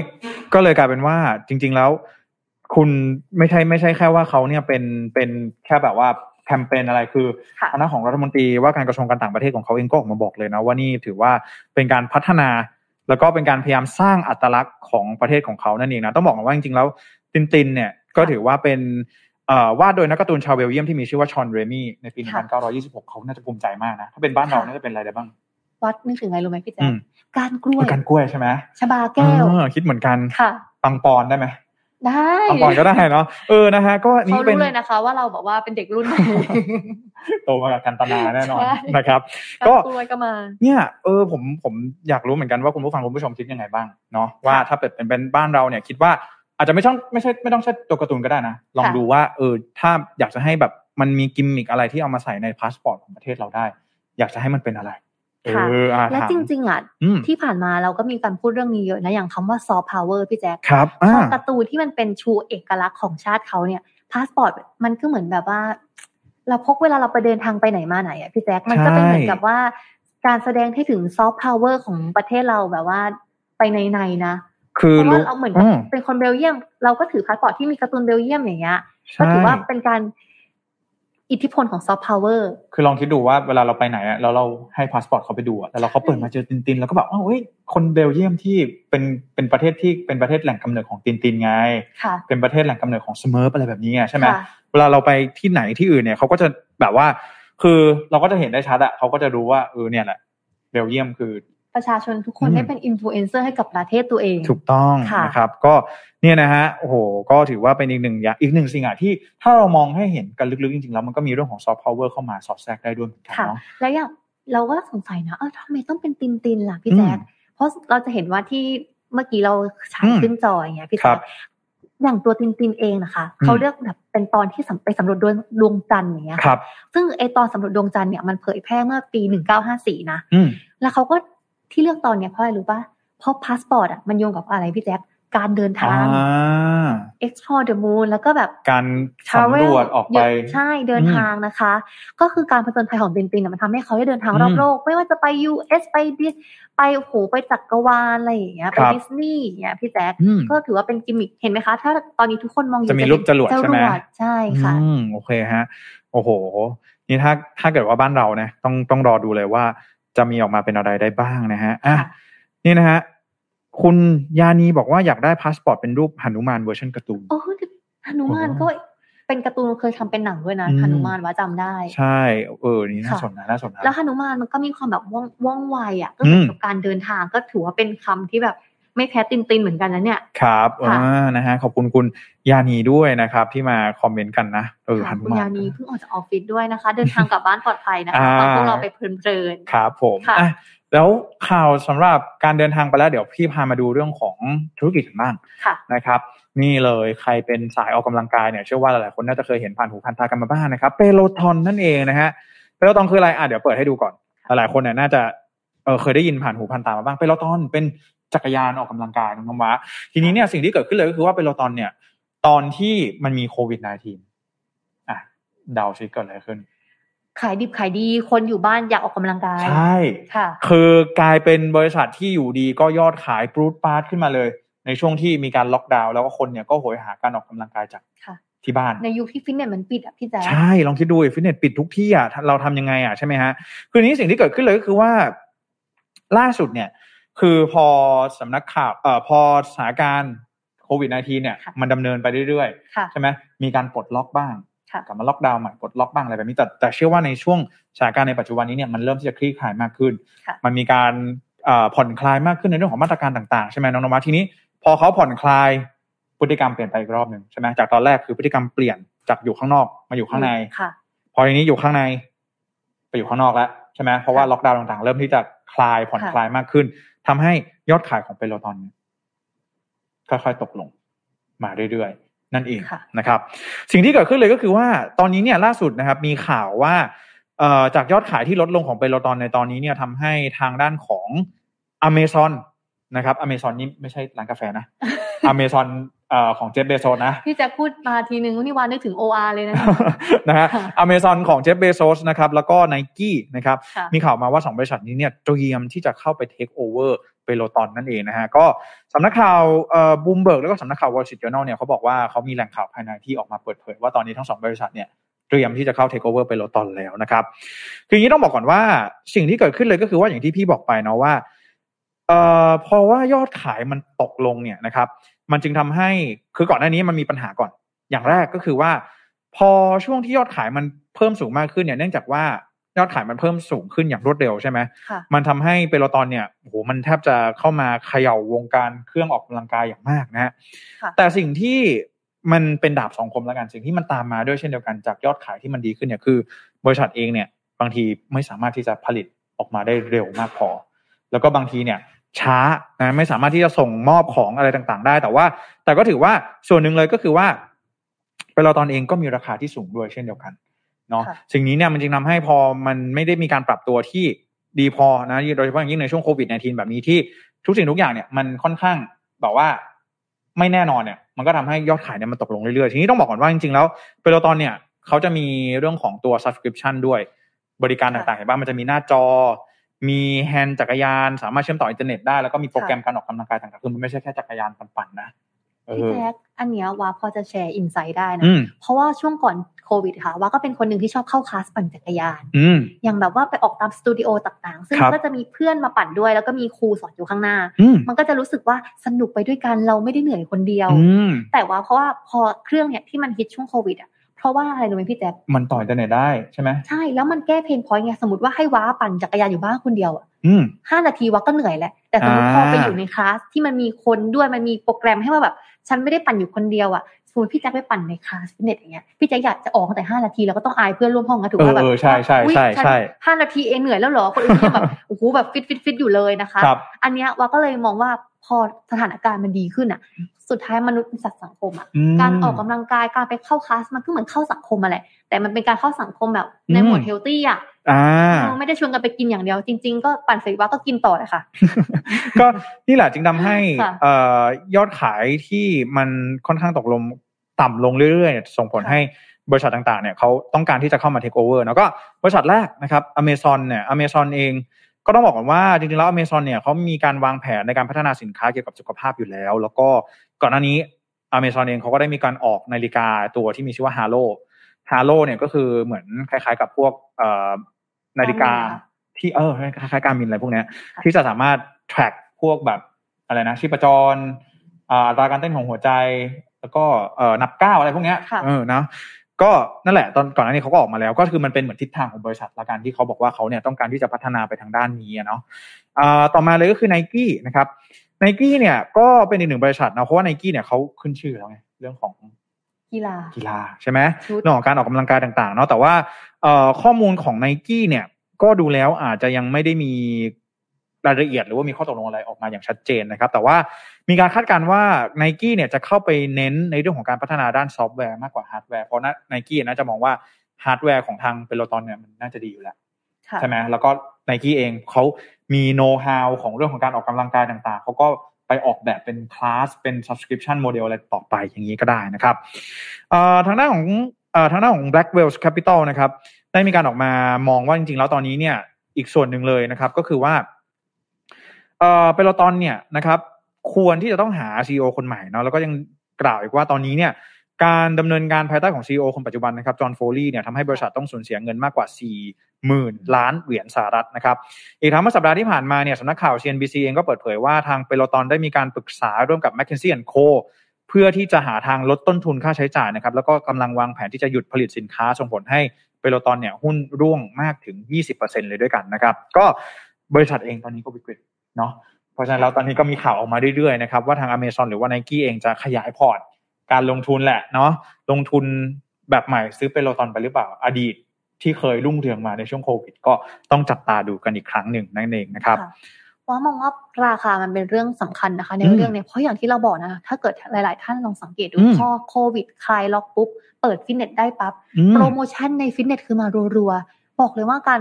ก็เลยกลายเป็นว่าจริง ๆแล้ว คุณไม่ใช่ไม่ใช่แค่ว่าเขาเนี่ยเป็นเป็นแค่แบบว่าแคมเปญอะไรคือคณะของรัฐมนตรีว่าการกระทรวงการต่างประเทศของเขาเองก็ออกมาบอกเลยนะว่านี่ถือว่าเป็นการพัฒนา แล้วก็เป็นการพยายามสร้างอัตลักษณ์ของประเทศของเขานั่นเองนะต้องบอกว่าจริงๆแล้วตินตินเนี่ยก็ถือว่าเป็นวาดโดยนักการ์ตูนชาวเบลเยียมที่มีชื่อว่าชอนเรมี่ในปี 1926 เขาน่าจะภูมิใจมากนะ ถ้าเป็นบ้านเราน่าจะเป็นอะไรได้บ้าง วัดนึกถึงไงรู้ไหมพี่แจ๊คการกล้วยการกล้วยใช่ไหมชบาแก้วคิดเหมือนกันค่ะปังปอนได้ไหมได้ปังปอนก็ได้เนาะเออนะฮะก็นี่เป็นรู้เลยนะคะ ว่าเราบอกว่าเป็นเด็กรุ่นใหม่โตมากับกันตนาแน่นอนนะครับ ก็กล้วยก็มา เนี่ยเออผมผมอยากรู้เหมือนกันว่าคุณผู้ฟังคุณผู้ชมคิดยังไงบ้างเนาะว่าถ้าเป็นเป็นบ้านเราเนี่ยคิดว่าอาจจะไม่ต้องไม่ใช่ไม่ต้องใช่ตัวการ์ตูนก็ได้นะ ลองดูว่าเออถ้าอยากจะให้แบบมันมีกิมมิกอะไรที่เอามาใส่ในพาสปอร์ตของประเทศเราได้ อยากจะให้มันเป็นอะไร ค่ะและจริง ๆอะที่ผ่านมาเราก็มีการพูดเรื่องนี้เยอะนะ อย่างคำว่าซอฟต์พาวเวอร์พี่แจ๊คครับพอการ์ตูนที่มันเป็นชูเอกลักษณ์ของชาติเขาเนี่ยพาสปอร์ตมันก็เหมือนแบบว่า เราพกเวลาเราไปเดินทางไปไหนมาไหนอะพี่แจ๊คมันก็เป็นเหมือนกับว่า การแสดงให้ถึงซอฟต์พาวเวอร์ของประเทศเราแบบว่าไปในๆนะคือเพราะว่าเราเหมือนเป็นคนเบลเยียม เราก็ถือพาสปอร์ตที่มีการ์ตูนเบลเยียมอย่างเงี้ยก็ถือว่าเป็นการ อิทธิพลของซอฟต์พาวเวอร์คือลองคิดดูว่าเวลาเราไปไหนอะแล้วเราให้พาสปอร์ตเขาไปดูอะแล้วเราเขาเปิดมาเจอตินตินแล้วก็แบบอ้าวเฮ้ยคนเบลเยียมที่เป็นเป็นประเทศที่เป็นประเทศแหล่งกำเนิดของตินตินไง เป็นประเทศแหล่งกำเนิดของสเมิร์ฟอะไรแบบนี้ไงใช่ไหมเวลาเราไปที่ไหนที่อื่นเนี่ยเขาก็จะแบบว่า คือเราก็จะเห็นได้ชัดอะเขาก็จะรู้ว่าเออเนี่ยแหละเบลเยียมคือ ประชาชนทุกคนได้เป็นอินฟลูเอนเซอร์ให้กับประเทศตัวเอง ถูกต้องนะครับ ก็เนี่ยนะฮะโอ้โหก็ถือว่าเป็นอีกหนึ่งอย่างอีกหนึ่งสิ่งอะที่ถ้าเรามองให้เห็นกันลึกๆจริงๆแล้วมันก็มีเรื่องของซอฟต์พาวเวอร์เข้ามาสอดแทรกได้ด้วยเหมือนกันเนาะแล้วอย่างเราก็สงสัยนะเออทำไมต้องเป็นตินตินล่ะพี่แจ๊คเพราะเราจะเห็นว่าที่เมื่อกี้เราฉายขึ้นจออย่างเงี้ยพี่แจ๊คอย่างตัวตินตินเองนะคะเขาเลือกแบบเป็นตอนที่ไปสำรวจดวงจันทร์อย่างเงี้ยครับซึ่งไอตอนสำรวจดวงจันทร์เนี่ยมันเผยแพร่เมื่อปีหนึ่งเก้าห้าสี่นะแล้วเขาก็ ที่เลือกตอนเนี้ยเพราะอะไรรู้ป่ะเพราะพาสปอร์ตอะมันโยงกับอะไรพี่แจ๊คการเดินทาง explore the moon แล้วก็แบบการสำรวจออกไป ใช่เดินทางนะคะ ก็คือการผจญภัยของตินตินมันทำให้เขาได้เดินทางรอบโลก ไม่ว่าจะไป US ไปดิไปโหไปจักรวาลอะไรอย่างเงี้ยไปดิสนีย์อย่างเงี้ยพี่แจ๊คก็ถือว่าเป็นกิมมิคเห็นไหมคะ ถ้าตอนนี้ทุกคนมองอยู่จะมีรูปจรวดใช่ไหมใช่ค่ะอืมโอเคฮะ โอ้โห นี่ถ้าถ้าเกิดว่าบ้านเราเนี่ยต้องต้องรอดูเลยว่า จะมีออกมาเป็นอะไรได้บ้างนะฮะอะนี่นะฮะคุณยานีบอกว่าอยากได้พาสปอร์ตเป็นรูปหนุมานเวอร์ชันการ์ตูนโอ้หนุมานก็เป็นการ์ตูนเคยทำเป็นหนังด้วยนะหนุมานว้าจำได้ ใช่ เออนี่น่าสนนะน่าสนนะแล้วหนุมานมันก็มีความแบบว่องว่องไวอะก็เกี่ยวกับการเดินทางก็ถือว่าเป็นคำที่แบบ ไม่แพ้ตินตินเหมือนกันนะเนี่ย ครับอ่านะฮะขอบคุณคุณยานีด้วยนะครับ ที่มาคอมเมนต์กันนะเออหนุมานคุณยานีเพิ่งออกจากออฟฟิศด้วยนะคะ เดินทางกลับบ้านปลอดภัยนะคะพวกเราไปเพลินๆครับผมแล้วข่าวสำหรับการเดินทางไปแล้วเดี๋ยวพี่พามาดูเรื่องของธุรกิจกันบ้างนะครับนี่เลยใครเป็นสายออกกำลังกายเนี่ยเชื่อว่าหลายๆคนน่าจะเคยเห็นผ่านหูผ่านตากันมาบ้างนะครับเปโลทอนนั่นเองนะฮะเปโลทอนคืออะไรอะเดี๋ยวเปิดให้ดูก่อน หลายคนเนี่ยน่าจะเออเคยได้ยินผ่านหูผ่านตามาบ้างเปโลทอนเป็น จักรยานออกกำลังกายน้องว้าทีนี้เนี่ยสิ่งที่เกิดขึ้นเลยก็คือว่าเปโลทอนเนี่ย ตอนที่มันมีโควิด -19 อะเดาซิเกิดอะไรขึ้น ขายดิบขายดีคนอยู่บ้านอยากออกกำลังกาย ใช่ค่ะ คือกลายเป็นบริษัทที่อยู่ดีก็ยอดขายปรู๊ดปร๊าดขึ้นมาเลย ในช่วงที่มีการล็อกดาวน์แล้วก็คนเนี่ยก็โหยหาการออกกำลังกายจากที่บ้านในยุคที่ฟิตเนสมันปิดอะพี่แจ๊คใช่่ลองคิดดูฟิตเนสปิดทุกที่อะเราทำยังไงอะใช่ไหมฮะคือนี้สิ่งที่เกิดขึ้นเลยก็คือว่า ล่าสุดเนี่ย คือพอสำนักข่าวเอ่อพอสถานการณ์โควิด -19 เนี่ย มันดำเนินไปเรื่อยๆ ใช่ไหมมีการปลดล็อกบ้างกลับมาล็อกดาวน์ใหม่กดล็อกบ้างอะไรแบบนี้แต่แต่เชื่อว่าในช่วงสถานการณ์ในปัจจุบันนี้เนี่ยมันเริ่มที่จะคลี่คลายมากขึ้น มันมีการผ่อนคลายมากขึ้นในเรื่องของมาตรการต่างๆ ใช่ไหมน้องนวัทีนี้ พอเขาผ่อนคลายพฤติกรรมเปลี่ยนไปอีกรอบหนึ่งใช่ไหมจากตอนแรกคือพฤติกรรมเปลี่ยนจากอยู่ข้างนอกมาอยู่ข้างในพอทีนี้อยู่ข้างใน ไปอยู่ข้างนอกแล้วใช่ไหมเพราะว่าล็อกดาวน์ต่างๆ เริ่มที่จะ คลายผ่อนคลายมากขึ้นทำให้ยอดขายของเปโลตอนค่อยๆตกลงมาเรื่อยๆ นั่นเองนะครับ สิ่งที่เกิดขึ้นเลยก็คือว่าตอนนี้เนี่ยล่าสุดนะครับ มีข่าวว่าจากยอดขายที่ลดลงของเปโลตอนในตอนนี้เนี่ยทำให้ทางด้านของอเมซอนนะครับอเมซอนนี่ไม่ใช่ร้านกาแฟนะอเมซอน ของเจฟเบโซสนะที่จะพูดมาทีนึงนี่ว้านึกถึง OR เลยนะนะฮะอเมซอนของเจฟเบโซสนะครับแล้วก็ไนกี้นะครับมีข่าวมาว่าสองบริษัทนี้เนี่ยเตรียมที่จะเข้าไปเทคโอเวอร์เปโลตอนนั่นเองนะฮะก็สำนักข่าวบลูมเบิร์กแล้วก็สำนักข่าววอล l ์ t r จ e เ o นเนี่ยเขาบอกว่าเขามีแหล่งข่าวภายในที่ออกมาเปิดเผยว่าตอนนี้ทั้งสองบริษัทเนี่ยเตรียมที่จะเข้าเทคโอเวอร์เปโลตอนแล้วนะครับ คืออย่างนี้ต้องบอกก่อนว่าสิ่งที่เกิดขึ้นเลยก็คือว่าอย่างที่พี่บอกไปเนาะว่าเอ่อพอว่ายอดขายมันตกลงเนี่ยนะครับ มันจึงทำให้คือก่อนหน้านี้มันมีปัญหาก่อน อย่างแรกก็คือว่า พอช่วงที่ยอดขายมันเพิ่มสูงมากขึ้นเนี่ยเนื่องจากว่ายอดขายมันเพิ่มสูงขึ้นอย่างรวดเร็วใช่ไหมมันทำให้เปโลตอนเนี่ยโอ้โหมันแทบจะเข้ามาเขย่าวงการเครื่องออกกำลังกายอย่างมากนะฮะแต่สิ่งที่มันเป็นดาบสองคมแล้วกันสิ่งที่มันตามมาด้วยเช่นเดียวกันจากยอดขายที่มันดีขึ้นเนี่ยคือ บริษัทเองเนี่ยบางทีไม่สามารถที่จะผลิตออกมาได้เร็วมากพอ แล้วก็บางทีเนี่ย ช้านะไม่สามารถที่จะส่งมอบของอะไรต่างๆ ได้ แต่ว่า แต่ก็ถือว่าส่วนหนึ่งเลยก็คือว่าเปโลตอนเองก็มีราคาที่สูงด้วยเช่นเดียวกันเนาะสิ่งนี้เนี่ยมันจึงทาให้พอมันไม่ได้มีการปรับตัวที่ดีพอนะโดยเฉพาะอย่างยิ่งในช่วงโควิด -19 แบบนี้ที่ทุกสิ่งทุกอย่างเนี่ยมันค่อนข้างแบบว่าไม่แน่นอนเนี่ย มันก็ทำให้ยอดขายเนี่ยมันตกลงเรื่อยๆ ทีนี้ต้องบอกก่อนว่าจริงๆแล้วเปโลตอนเนี่ยเขาจะมีเรื่องของตัว subscription ด้วย บริการต่างๆเห็นบ้างมันจะมีหน้าจอ มีแฮนด์จักรยานสามารถเชื่อมต่ออินเทอร์เน็ตได้แล้วก็มีโปรแกรมการออกกำลังกายต่างๆคือมันไม่ใช่แค่จักรยานปั่นๆนะพี่แจ๊คอันเนี้ยว้าพอจะแชร์ insight ได้นะ เพราะว่าช่วงก่อนโควิดค่ะ ว้าก็เป็นคนหนึ่งที่ชอบเข้าคลาสปั่นจักรยาน อย่างแบบว่าไปออกตามสตูดิโอต่างๆ ซึ่งก็จะมีเพื่อนมาปั่นด้วย แล้วก็มีครูสอนอยู่ข้างหน้า มันก็จะรู้สึกว่าสนุกไปด้วยกันเราไม่ได้เหนื่อยคนเดียว แต่ว่าเพราะว่าพอเครื่องเนี่ยที่มันฮิตช่วงโควิดอะ เพราะว่าอะไรรู้ไหมพี่แจ๊คมันต่อยจะไหนได้ใช่ไหมใช่แล้วมันแก้ pain point ไงสมมติว่าให้ว้าปั่นจักรยานอยู่บ้านคนเดียวอะห้านาทีว้าก็เหนื่อยแล้วแต่สมมติพอไปอยู่ในคลาสที่มันมีคนด้วยมันมีโปรแกรมให้ว่าแบบฉันไม่ได้ปั่นอยู่คนเดียวอะสมมติพี่แจ๊คไปปั่นในคลาสฟิตเนสอย่างเงี้ยพี่แจ๊คอยากจะออกแต่ห้านาทีแล้วก็ต้องอายเพื่อนร่วมห้องนะถูกไหมแบบใช่ใช่ใช่ใช่ห้านาทีเองเหนื่อยแล้วเหรอคนอื่นยังแบบโอ้โหแบบฟิตฟิตฟิตอยู่เลยนะคะ อันเนี้ยว้าก็เลยมองว่าพอสถานการณ์มันดีขึ้นอะ สุดท้ายมนุษย์เป็นสัตว์สังคมอะการออกกำลังกายการไปเข้าคลาสมันก็เหมือนเข้าสังคมมาแหละแต่มันเป็นการเข้าสังคมแบบในหมวด healthy อะไม่ได้ชวนกันไปกินอย่างเดียว จริง ๆ ก็ปั่นเสร็จว้าก็กินต่อเลยค่ะ ก็นี่แหละจึงทำให้ยอดขายที่มันค่อนข้างตกลงต่ำลงเรื่อยๆส่งผลให้บริษัทต่างๆเนี่ยเขาต้องการที่จะเข้ามาเทคโอเวอร์แล้วก็บริษัทแรกนะครับอเมซอนเนี่ยอเมซอนเอง ก็ต้องบอกก่อนว่าจริงๆแล้วอเมซอนเนี่ยเขามีการวางแผนในการพัฒนาสินค้าเกี่ยวกับสุขภาพอยู่แล้ว แล้วก็ก่อนหน้านี้อเมซอนเองเขาก็ได้มีการออกนาฬิกาตัวที่มีชื่อว่าฮาโลฮาโลเนี่ยก็คือเหมือนคล้ายๆ กับพวกนาฬิกาที่เออคล้ายๆการมินอะไรพวกนี้ที่จะสามารถ track พวกแบบอะไรนะชีพจรอัตราการเต้นของหัวใจ แล้วก็นับก้าวอะไรพวกนี้เออนะ ก็นั่นแหละตอนก่อนหน้านี้เขาก็ออกมาแล้ว ก็คือมันเป็นเหมือนทิศทางของบริษัทละกันที่เขาบอกว่าเขาเนี่ยต้องการที่จะพัฒนาไปทางด้านนี้เนาะต่อมาเลยก็คือไนกี้นะครับไนกี้เนี่ยก็เป็นอีกหนึ่งบริษัทนะเพราะว่าไนกี้เนี่ยเขาขึ้นชื่อแล้วไงเรื่องของกีฬากีฬาใช่ไหมเรื่องของการออกกำลังกายต่างๆเนาะแต่ว่าข้อมูลของไนกี้เนี่ยก็ดูแล้วอาจจะยังไม่ได้มี รายละเอียดหรือว่ามีข้อตกลงอะไรออกมาอย่างชัดเจนนะครับ แต่ว่ามีการคาดการณ์ว่าไนกี้เนี่ยจะเข้าไปเน้นในเรื่องของการพัฒนาด้านซอฟต์แวร์มากกว่าฮาร์ดแวร์เพราะไนกี้น่าจะมองว่าฮาร์ดแวร์ของทางเปโลตอนเนี่ยมันน่าจะดีอยู่แล้วใช่ไหมแล้วก็ไนกี้เองเขามีโน้ตฮาวของเรื่องของการออกกำลังกายต่างๆเขาก็ไปออกแบบเป็นคลาสเป็น subscription model อะไรต่อไปอย่างนี้ก็ได้นะครับทางด้านของทางด้านของ Blackwells Capital นะครับ ได้มีการออกมามองว่าจริงๆ แล้วตอนนี้เนี่ยอีกส่วนหนึ่งเลยนะครับ ก็คือว่า เอ่อเปโลตอนเนี่ยนะครับ ควรที่จะต้องหาซีอคนใหม่เนาะแล้วก็ยังกล่าวอีกว่าตอนนี้เนี่ยการดำเนินการภายใต้ของซีอคนปัจจุบันนะครับจอห์นโฟลีเนี่ยทำให้บริษัทต้องสูญเสียเงินมากกว่า4 0,000ล้านเหรียญสหรัฐนะครับ อีกทั้งเมื่อสัปดาห์ที่ผ่านมาเนี่ยสำนักข่าว CNBC เองก็เปิดเผยว่าทางเปโลตอนได้มีการปรึกษาร่วมกับ m c k เคนซี่ Co เพื่อที่จะหาทางลดต้นทุนค่าใช้จ่ายนะครับ แล้วก็กำลังวางแผนที่จะหยุดผลิตสินค้าส่งผลให้เปโลตอนเนี่ยหุ้นร่วงมากถึง 20%เลยด้วยกันนะครับ ก็บริษัทเองตอนนี้ก็วิกฤต เนาะเพราะฉะนั้นแล้วตอนนี้ก็มีข่าวออกมาเรื่อยๆนะครับว่าทางอเมซอนหรือว่าไนกี้เองจะขยายพอร์ตการลงทุนแหละเนาะลงทุนแบบใหม่ซื้อเปโลตอนไปหรือเปล่าอดีตที่เคยรุ่งเรืองมาในช่วงโควิด ก็ต้องจับตาดูกันอีกครั้งหนึ่งนั่นเองนะครับว้ามองว่าราคามันเป็นเรื่องสำคัญนะคะ ในเรื่องนี้เพราะอย่างที่เราบอกนะ ถ้าเกิดหลาย ๆ ท่านลองสังเกตดูพอโควิดคลายล็อกปุ๊บ เปิดฟิตเนสได้ปั๊บโปรโมชั่นในฟิตเนสคือมารัว ๆ บอกเลยว่าการ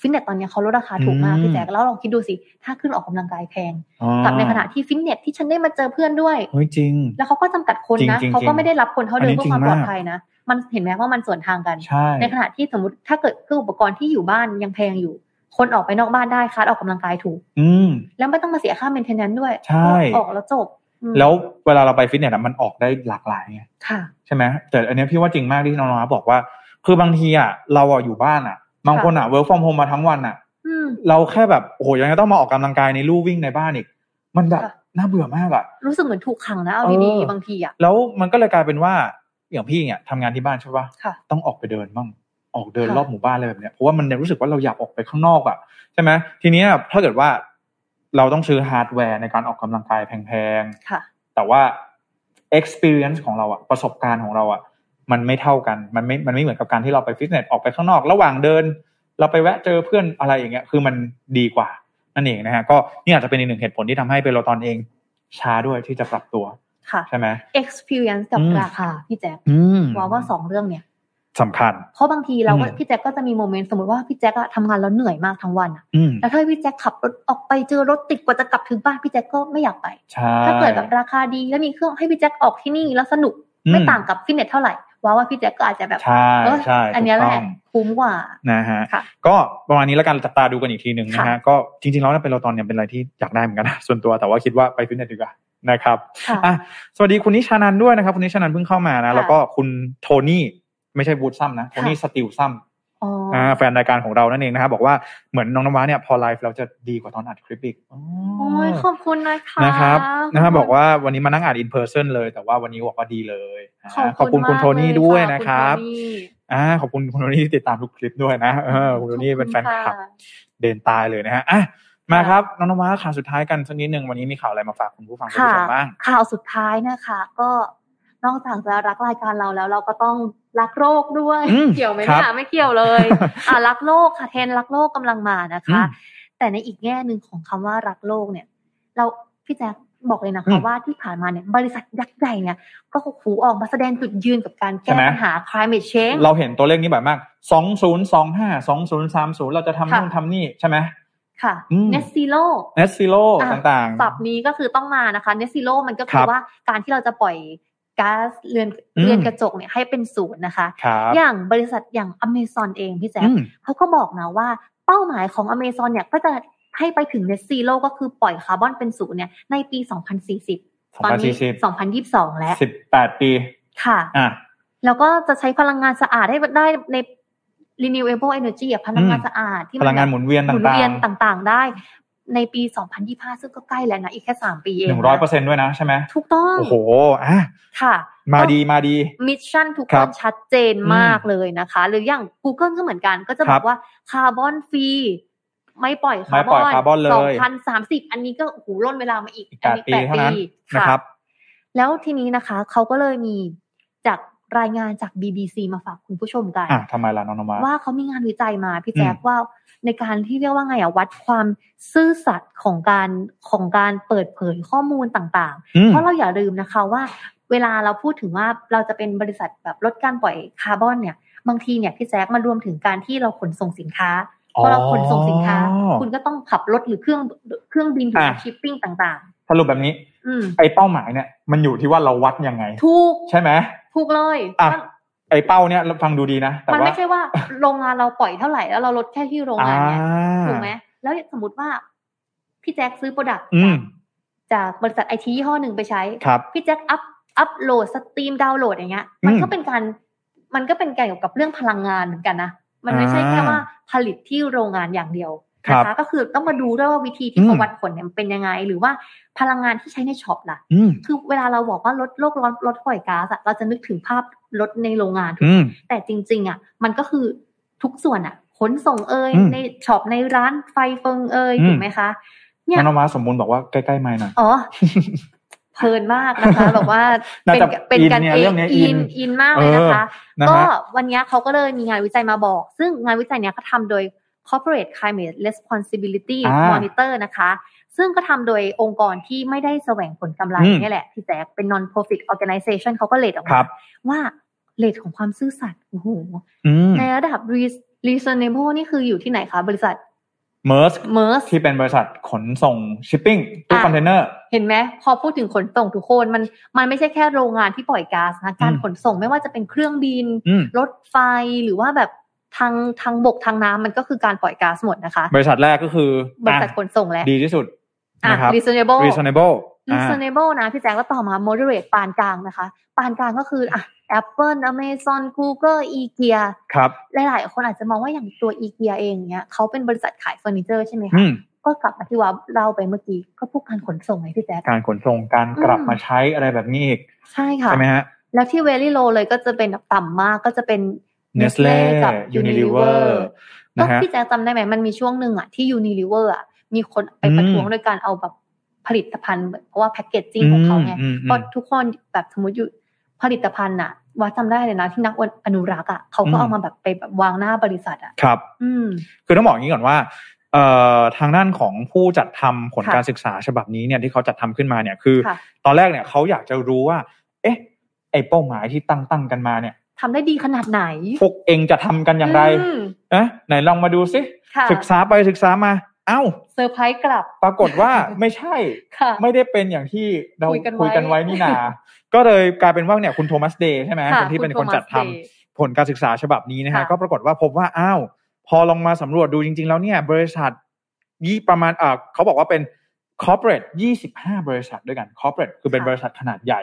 ฟิตเนสตอนนี้เขาลดราคาถูกมากพี่แจ๊คแล้วลองคิดดูสิ ถ้าเครื่องออกกำลังกายแพงกับในขณะที่ฟิตเนสที่ฉันได้มาเจอเพื่อนด้วยจริง แล้วเขาก็จำกัดคนนะเขาก็ไม่ได้รับคนเท่าเดิมเพื่อความปลอดภัยนะ มันเห็นไหมว่ามันสวนทางกัน ในขณะที่สมมติถ้าเกิดเครื่องอุปกรณ์ที่อยู่บ้านยังแพงอยู่ คนออกไปนอกบ้านได้คลาสออกกำลังกายถูก อืมแล้วไม่ต้องมาเสียค่า maintenance ด้วยใช่ออกแล้วจบแล้วเวลาเราไปฟิตเนสมันออกได้หลากหลายไงใช่ไหมแต่อันนี้พี่ว่าจริงมากที่น้องๆบอกว่า คือบางทีอะเราอะอยู่บ้านอะ บางคนอะ work from home มาทั้งวันอะเราแค่แบบโอ้โหยังไงต้องมาออกกำลังกายในลู่วิ่งในบ้านอีก มันแบบน่าเบื่อมากอะรู้สึกเหมือนถูกขังนะเอาดีๆบางทีอะแล้วมันก็เลยกลายเป็นว่าอย่างพี่เนี่ยทำงานที่บ้านใช่ปะต้องออกไปเดินบ้างออกเดินรอบหมู่บ้านอะไรแบบเนี้ยเพราะว่ามันรู้สึกว่าเราอยากออกไปข้างนอกอะใช่ไหมทีนี้ถ้าเกิดว่าเราต้องซื้อฮาร์ดแวร์ในการออกกำลังกายแพงๆแต่ว่า experience ของเราอะประสบการณ์ของเราอะ มันไม่เท่ากัน มันไม่ มันไม่เหมือนกับการที่เราไปฟิตเนสออกไปข้างนอก ระหว่างเดิน เราไปแวะเจอเพื่อนอะไรอย่างเงี้ย คือมันดีกว่า นั่นเองนะฮะ ก็นี่อาจจะเป็นอีกหนึ่งเหตุผลที่ทำให้เปโลตอนเองช้าด้วยที่จะปรับตัว ค่ะ ใช่ไหม experience กับราคาพี่แจ๊คว่าว่าสองเรื่องเนี้ยสำคัญ เพราะบางทีเราพี่แจ๊คก็จะมีโมเมนต์สมมติว่าพี่แจ๊คทำงานแล้วเหนื่อยมากทั้งวันอะแล้วถ้าพี่แจ๊คขับรถออกไปเจอรถติดกว่าจะกลับถึงบ้านพี่แจ๊คก็ไม่อยากไป ถ้าเกิดแบบราคาดีแล้วมีเครื่องให้พี่แจ๊คออกที่นี่แล้วสนุกไม่ต่างกับฟิตเนสเท่าไหร่ ว่าว่าพี่แจ็คก็อาจจะแบบใช่ใช่อันนี้แหละคุ้มกว่านะฮะก็ประมาณนี้แล้วกันจับตาดูกันอีกทีหนึ่งนะฮะก็จริงๆแล้วเป็นเราตอนเนี่ยเป็นอะไรที่อยากได้เหมือนกันนะส่วนตัวแต่ว่าคิดว่าไปฟิตเนสดีกว่านะครับอะสวัสดีคุณนิชานันด้วยนะครับ คุณนิชานันเพิ่งเข้ามานะแล้วก็คุณโทนี่ไม่ใช่วู้ดซัมนะโทนี่สตีลซัม อ่าแฟนรายการของเรานั่นเองนะครับบอกว่าเหมือนน้องน้ำว้าเนี่ยพอไลฟ์เราจะดีกว่าตอนอัดคลิปอีกโอ้ยขอบคุณนะคะนะครับนะครับบอกว่าวันนี้มานั่งอ่าน in person เลย แต่ว่าวันนี้บอกว่าดีเลยขอบคุณคุณโทนี่ด้วยนะครับอ่าขอบคุณคุณโทนี่ที่ติดตามทุกคลิปด้วยนะเออคุณโทนี่เป็นแฟนคลับเดนตายเลยนะฮะอะมาครับน้องน้ำว้าข่าวสุดท้ายกันสักนิดหนึ่งวันนี้มีข่าวอะไรมาฝากคุณผู้ฟังคุณผู้ชมบ้างข่าวสุดท้ายนะคะ ก็นอกจากจะรักรายการเราแล้วเราก็ต้อง รักโลกด้วย เกี่ยวไหมเนี่ยไม่เกี่ยวเลย อ่ารักโลกค่ะเทนรักโลกกำลังมานะคะ แต่ในอีกแง่หนึ่งของคำว่ารักโลกเนี่ย เราพี่แจ๊คบอกเลยนะคะว่าที่ผ่านมาเนี่ยบริษัทยักษ์ใหญ่เนี่ยก็หูออกมาแสดงจุดยืนกับการแก้ปัญหา climate change เราเห็นตัวเลขนี้บ่อยมากสองศูนย์สองห้าสองศูนย์สามศูนย์เราจะทำนู่นทำนี่ใช่ไหมค่ะ net zero net zero ต่างๆศัพท์นี้ก็คือต้องมานะคะ net zero มันก็คือว่าการที่เราจะปล่อย ก๊าซเรือนเรือนกระจกเนี่ยให้เป็นศูนย์นะคะ อย่างบริษัทอย่างอเมซอนเองพี่แจ๊คเขาก็บอกนะว่าเป้าหมายของอเมซอนเนี่ยก็จะให้ไปถึง net zero ก็คือปล่อยคาร์บอนเป็นศูนย์เนี่ยในปี 2040 ตอนนี้ 2022 แล้ว 18 ปี ค่ะอะแล้วก็จะใช้พลังงานสะอาดให้ได้ใน renewable energy พลังงานสะอาดที่พลังงานหมุนเวียนต่างๆหมุนเวียนต่างๆได้ ในปี 2025 ซึ่งก็ใกล้แล้วนะอีกแค่ 3 ปีเองหนึ่งร้อยเปอร์เซ็นด้วยนะใช่ไหมถูกต้อง โอ้โหอะค่ะ มาดีมาดี mission ทุกคนชัดเจนมากเลยนะคะ หรืออย่าง Google ก็เหมือนกัน ก็จะบอกว่า carbon free ไม่ปล่อยคาร์บอนสองพันสามสิบอันนี้ก็ก็ร่นเวลามาอีก อันนี้แปดปีค่ะแล้วทีนี้นะคะ เขาก็เลยมีจาก รายงานจาก BBC มาฝากคุณผู้ชมกันทำไมล่ะน้องนมาว่าเขามีงานวิจัยมาพี่แจ๊คว่าในการที่เรียกว่าไงอะวัดความซื่อสัตย์ของการของการเปิดเผยข้อมูลต่างๆ เพราะเราอย่าลืมนะคะว่า เวลาเราพูดถึงว่าเราจะเป็นบริษัทแบบลดการปล่อยคาร์บอนเนี่ย บางทีเนี่ยพี่แจ๊คมารวมถึงการที่เราขนส่งสินค้าพอเราขนส่งสินค้า คุณก็ต้องขับรถหรือเครื่องเครื่องบินหรือชิปปิ้งต่างๆ สรุปแบบนี้ ไอ้เป้าหมายเนี่ย มันอยู่ที่ว่าเราวัดยังไง ถูกใช่ไหมถูกเลยไอ้เป้าเนี่ยฟังดูดีนะแต่มันไม่ใช่ว่าโรงงานเราปล่อยเท่าไหร่แล้วเราลดแค่ที่โรงงานเนี่ยถูกไหมแล้วสมมติว่า พี่แจ็คซื้อ product จากบริษัทไอทียี่ห้อหนึ่งไปใช้พี่แจ็คอัพอัพโหลด stream ดาวน์โหลดอย่างเงี้ย มันก็เป็นการมันก็เป็นการเกี่ยวกับเรื่องพลังงานเหมือนกันนะมันไม่ใช่แค่ว่าผลิตที่โรงงานอย่างเดียว นะคะก็คือต้องมาดูด้วยว่าวิธีที่เขาวัดผลเนี่ยเป็นยังไง หรือว่าพลังงานที่ใช้ในช็อปล่ะ คือเวลาเราบอกว่าลดโลกร้อนลดปล่อยก๊าซเราจะนึกถึงภาพรถในโรงงานแต่จริง ๆ อะ มันก็คือทุกส่วนอะ ขนส่งเอ่ยในช็อปในร้านไฟเฟิงเอ่ยถูกไหมคะเนี่ยนมาสมบูรณ์บอกว่าใกล้ๆไมค์หน่อยอ๋อเพลินมากนะคะแบบว่าเป็นเป็นกันเองอินอินมากเลยนะคะ ก็วันนี้เขาก็เลยมีงานวิจัยมาบอก ซึ่งงานวิจัยเนี้ยเขาทำโดย Corporate Climate Responsibility Monitor นะคะ ซึ่งก็ทำโดยองค์กรที่ไม่ได้แสวงผลกำไรนี่แหละพี่แจ๊คเป็น non-profit organization เขาก็ rate ออกมาว่า rate ของความซื่อสัตย์โอ้โหในระดับ reasonable นี่คืออยู่ที่ไหนคะบริษัท Maersk Maersk ที่เป็นบริษัทขนส่งชิปปิ้งตู้คอนเทนเนอร์เห็นไหมพอพูดถึงขนส่งทุกคนมันมันไม่ใช่แค่โรงงานที่ปล่อยก๊าซนะการขนส่งไม่ว่าจะเป็นเครื่องบิน รถไฟหรือว่าแบบ ทางทางบกทางน้ำมันก็คือการปล่อยก๊าซหมดนะคะ บริษัทแรกก็คือบริษัทขนส่งแหละดีที่สุดนะครับ reasonable reasonable reasonable นะพี่แจ๊คก็ต่อมา moderate ปานกลางนะคะ ปานกลางก็คืออะ Apple Amazon Google IKEA ครับหลายๆ คนอาจจะมองว่าอย่างตัว IKEA เองเนี้ยเขาเป็นบริษัทขายเฟอร์นิเจอร์ใช่ไหมคะก็กลับมาที่ว่าเล่าไปเมื่อกี้ก็พวกการขนส่งไงพี่แจ๊คการขนส่งการกลับมาใช้อะไรแบบนี้อีก ใช่ค่ะใช่ไหมฮะแล้วที่ very low เลยก็จะเป็นต่ำมากก็จะเป็น เนสเล่กับยูนิลิเวอร์ก็พี่แจ๊คจำได้ไหมมันมีช่วงหนึ่งอะที่ยูนิลิเวอร์อะมีคนไปประท้วงโดยการเอาแบบผลิตภัณฑ์เพราะว่า packaging ของเขาไงเพราะทุกคนแบบสมมติอยู่ผลิตภัณฑ์อะว่าจำได้เลยนะที่นักอนุรักษ์อะเขาก็เอามาแบบไปแบบวางหน้าบริษัทอะครับ อืมคือต้องบอกอย่างนี้ก่อนว่าเอ่อทางด้านของผู้จัดทำผลการศึกษาฉบับนี้เนี่ยที่เขาจัดทำขึ้นมาเนี่ยคือ ตอนแรกเนี่ยเขาอยากจะรู้ว่า เอ๊ะไอ้เป้าหมายที่ตั้งตั้งกันมาเนี่ย ทำได้ดีขนาดไหน พวกเองจะทำกันอย่างไรนะไหนลองมาดูสิศึกษาไปศึกษามา เอ้าเซอร์ไพรส์กลับ ปรากฏว่าไม่ใช่ ไม่ได้เป็นอย่างที่เราคุยกันไว้นี่นาก็เลยกลายเป็นว่าเนี่ยคุณโทมัสเดย์ใช่ไหมคนที่เป็นคนจัดทำผลการศึกษาฉบับนี้นะฮะก็ปรากฏว่าพบว่าอ้าวพอลองมาสำรวจดูจริง ๆ แล้วเนี่ยบริษัทยี่ประมาณอ่าเขาบอกว่าเป็น corporate ยี่สิบห้าบริษัทด้วยกัน corporate คือเป็นบริษัทขนาดใหญ่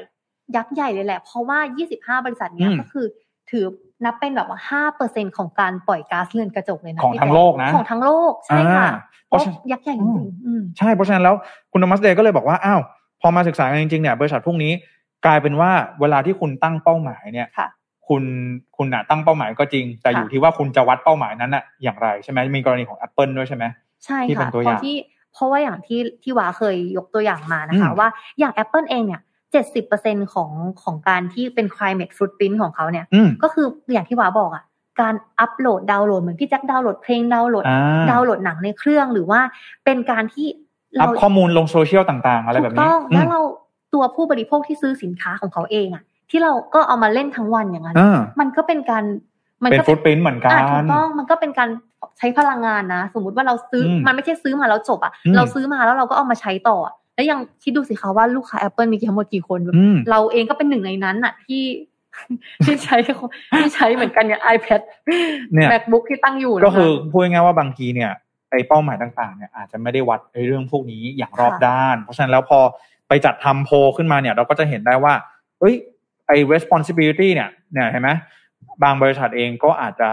ยักษ์ใหญ่เลยแหละ เพราะว่ายี่สิบห้าบริษัทเนี้ยก็คือ ถือนับเป็นแบบว่าห้าเปอร์เซ็นของการปล่อยก๊าซเรือนกระจกเลยนะของทั้งโลกนะ ของทั้งโลก ใช่ค่ะเพราะยักษ์ใหญ่จริงๆใช่เพราะฉะนั้นแล้วคุณธมัสเดย์ก็เลยบอกว่าอ้าวพอมาศึกษากันจริงๆเนี่ยบริษัทพวกนี้กลายเป็นว่าเวลาที่คุณตั้งเป้าหมายเนี่ยคุณคุณอะตั้งเป้าหมายก็จริง แต่อยู่ที่ว่าคุณจะวัดเป้าหมายนั้นอะอย่างไรใช่ไหมมีกรณีของ Apple ด้วยใช่ไหมใช่ค่ะเพราะที่เพราะว่าอย่างที่ที่วาเคยยกตัวอย่างมานะคะว่าอย่าง Apple เองเนี่ย เจ็ดสิบเปอร์เซ็นของของการที่เป็น climate footprint ของเขาเนี่ย ก็คืออย่างที่วาบอกอะการอัปโหลดดาวน์โหลดเหมือนพี่แจ็คดาวน์โหลดเพลงดาวน์โหลดดาวน์โหลดหนังในเครื่องหรือว่าเป็นการที่อัพข้อมูลลงโซเชียลต่างๆ อะไรแบบนี้ถูกต้องแล้วเราตัวผู้บริโภคที่ซื้อสินค้าของเขาเองอะ ที่เราก็เอามาเล่นทั้งวันอย่างนั้นมันก็เป็นการมันเป็นฟุตปรินเหมือนกันถูกต้องมันก็เป็นการใช้พลังงานนะ สมมุติว่าเราซื้อมันไม่ใช่ซื้อมาแล้วจบอะ เราซื้อมาแล้วเราก็เอามาใช้ต่อ แล้วยังคิดดูสิคะว่าลูกค้า Apple มีกี่ทั้งหมดกี่คน เราเองก็เป็นหนึ่งในนั้นอะที่ที่ใช้ที่ใช้เหมือนกันอย่าง iPad MacBook ที่ตั้งอยู่ก็คือพูดง่ายๆว่าบางทีเนี่ยไอ้เป้าหมายต่างๆเนี่ยอาจจะไม่ได้วัดในเรื่องพวกนี้อย่างรอบด้าน เพราะฉะนั้นแล้วพอไปจัดทำโพขึ้นมาเนี่ย เราก็จะเห็นได้ว่าเอ้ยไอ้ responsibility เนี่ยเนี่ยเห็นไหมบางบริษัทเองก็อาจจะ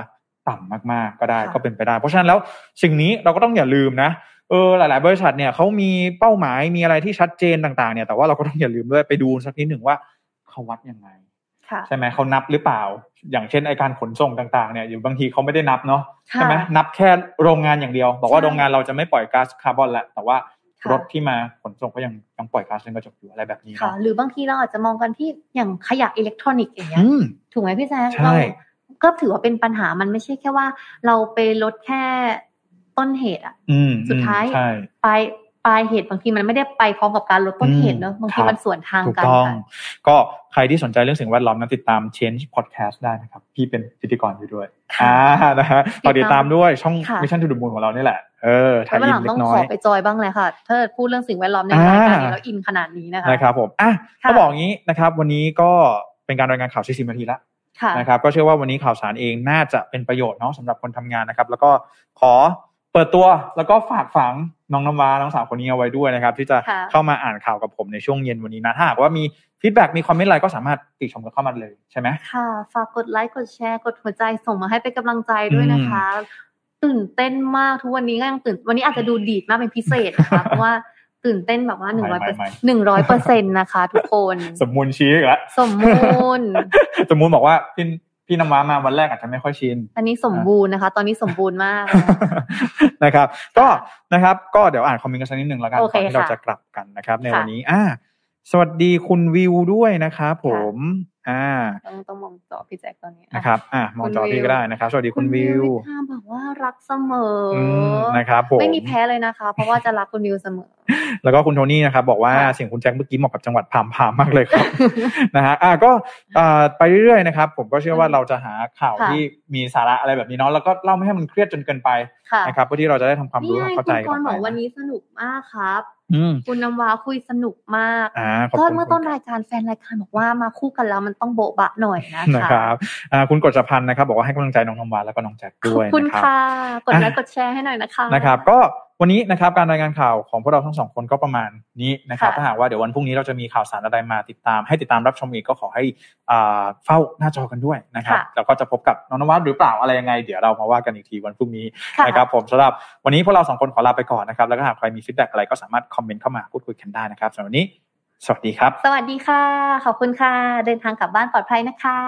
ต่ำมากๆก็ได้ก็เป็นไปได้ เพราะฉะนั้นแล้วสิ่งนี้เราก็ต้องอย่าลืมนะ เออหลาย ๆ บริษัทเนี่ยเขามีเป้าหมายมีอะไรที่ชัดเจนต่างๆเนี่ยแต่ว่าเราก็ต้องอย่าลืมด้วยไปดูสักนิดหนึ่งว่าเขาวัดยังไงใช่ไหมเขานับหรือเปล่า อย่างเช่นไอการขนส่งต่างๆเนี่ยอยู่บางทีเขาไม่ได้นับเนาะใช่ไหมนับแค่โรงงานอย่างเดียว บอกว่าโรงงานเราจะไม่ปล่อยก๊าซคาร์บอนแล้วแต่ว่ารถที่มาขนส่งก็ยังยังปล่อยก๊าซเรือนกระจกอยู่อะไรแบบนี้ค่ะหรือบางทีเราอาจจะมองกันที่อย่างขยะอิเล็กทรอนิกส์อย่างเงี้ยถูกไหมพี่แจ๊คเราก็ถือว่าเป็นปัญหามันไม่ใช่แค่ว่า เราไปลดแค่ ต้นเหตุอะสุดท้ายปลายปลายเหตุบางทีมันไม่ได้ไปพร้อมกับการลดต้นเหตุเนอะบางทีมันส่วนทางกันก็ใครที่สนใจเรื่องสิ่งแวดล้อมนั้นติดตาม Change Podcast ได้นะครับ พี่เป็นพิธีกรอยู่ด้วยอ่านะฮะฝากติดตามด้วยช่อง Mission to the Moon ของเรานี่แหละเออทายอินเล็กน้อยต้องขอไปจอยบ้างเลยค่ะถ้าพูดเรื่องสิ่งแวดล้อมในรายการนี้แล้วอินขนาดนี้นะคะนะครับผมอะก็บอกงี้นะครับ วันนี้ก็เป็นการรายงานข่าว40นาทีแล้วนะครับก็เชื่อว่าวันนี้ข่าวสารเองน่าจะเป็นประโยชน์เนาะสำหรับคนทำงานนะครับ แล้วก็ขอ เปิดตัวแล้วก็ฝากฝังน้องน้ำว้าน้องสาวคนนี้เอาไว้ด้วยนะครับ ที่จะเข้ามาอ่านข่าวกับผมในช่วงเย็นวันนี้นะถ้าหากว่ามีฟีดแบ็มีคอมเมนต์อะไรก็สามารถติชมกันเข้ามาเลยใช่ไหมค่ะ ฝากกดไลค์กดแชร์กดหัวใจส่งมาให้เป็นกำลังใจด้วยนะคะ ตื่นเต้นมากทุกวันนี้ก็ยังตื่น วันนี้อาจจะดูดีดมากเป็นพิเศษนะคะเพราะว่าตื่นเต้นแบบว่าหนึ่งร้อยเปอร์หนึ่งร้อยเปอร์เซ็นต์นะคะ ทุกคน สมมูลชี้อีกแล้วสมมูล สมมูลบอกว่าพี่ พี่น้ำว้ามาวันแรกอาจจะไม่ค่อยชิน อันนี้สมบูรณ์นะคะ ตอนนี้สมบูรณ์มากนะครับ ก็นะครับ ก็เดี๋ยวอ่านคอมเมนต์กันสักนิดหนึ่งแล้วกันก่อนที่เราจะกลับกันนะครับ ในวันนี้อ่าสวัสดีคุณวิวด้วยนะครับผม อ่าต้องต้องมองจอพี่แจ็คตอนนี้นะครับอ่ามองจอพี่ก็ได้นะครับ สวัสดีคุณวิวค่ะบอกว่ารักเสมอนะครับผมไม่มีแพ้เลยนะคะ เพราะว่าจะรักคุณวิวเสมอ แล้วก็คุณโทนี่นะครับบอกว่าเสียงคุณแจ็คเมื่อกี้เหมาะกับจังหวัดพามพามมากเลยครับนะฮะอ่าก็อ่าไปเรื่อยๆนะครับ ผมก็เชื่อว่าเราจะหาข่าวที่มีสาระอะไรแบบนี้เนาะแล้วก็เล่าไม่ให้มันเครียดจนเกินไปนะครับเพื่อที่เราจะได้ทำความรู้เข้าใจกันคุณกรบอกวันนี้สนุกมากครับ คุณน้ำว้าคุยสนุกมากก็เมื่อต้นรายการแฟนรายการบอกว่ามาคู่กันแล้วมันต้องโบะบะหน่อยนะคะนะครับคุณกฤษพันธ์นะครับ บอกว่าให้กำลังใจน้องน้ำว้าแล้วก็น้องแจ็คด้วยขอบคุณค่ะกดไลค์กดแชร์ให้หน่อยนะคะนะครับ ก็ วันนี้นะครับการรายงานข่าวของพวกเราทั้งสองคนก็ประมาณนี้นะครับถ้าหากว่าเดี๋ยววันพรุ่งนี้เราจะมีข่าวสารอะไรมาติดตาม ให้ติดตามรับชมอีกก็ขอให้เฝ้าหน้าจอกันด้วยนะครับแล้วก็จะพบกับน้องนวัดหรือเปล่าอะไรยังไง เดี๋ยวเรามาว่ากันอีกทีวันพรุ่งนี้นะครับผมสำหรับวันนี้พวกเราสองคนขอลาไปก่อนนะครับแล้วก็หากใครมี feedback อะไรก็สามารถคอมเมนต์เข้ามาพูดคุยกันได้นะครับสำหรับวันนี้ สวัสดีครับ สวัสดีค่ะ ขอบคุณค่ะ เดินทางกลับบ้านปลอดภัยนะคะ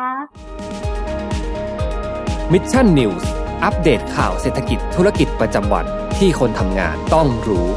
Mission News อัปเดตข่าวเศรษฐกิจธุรกิจประจำวัน ที่คนทำงานต้องรู้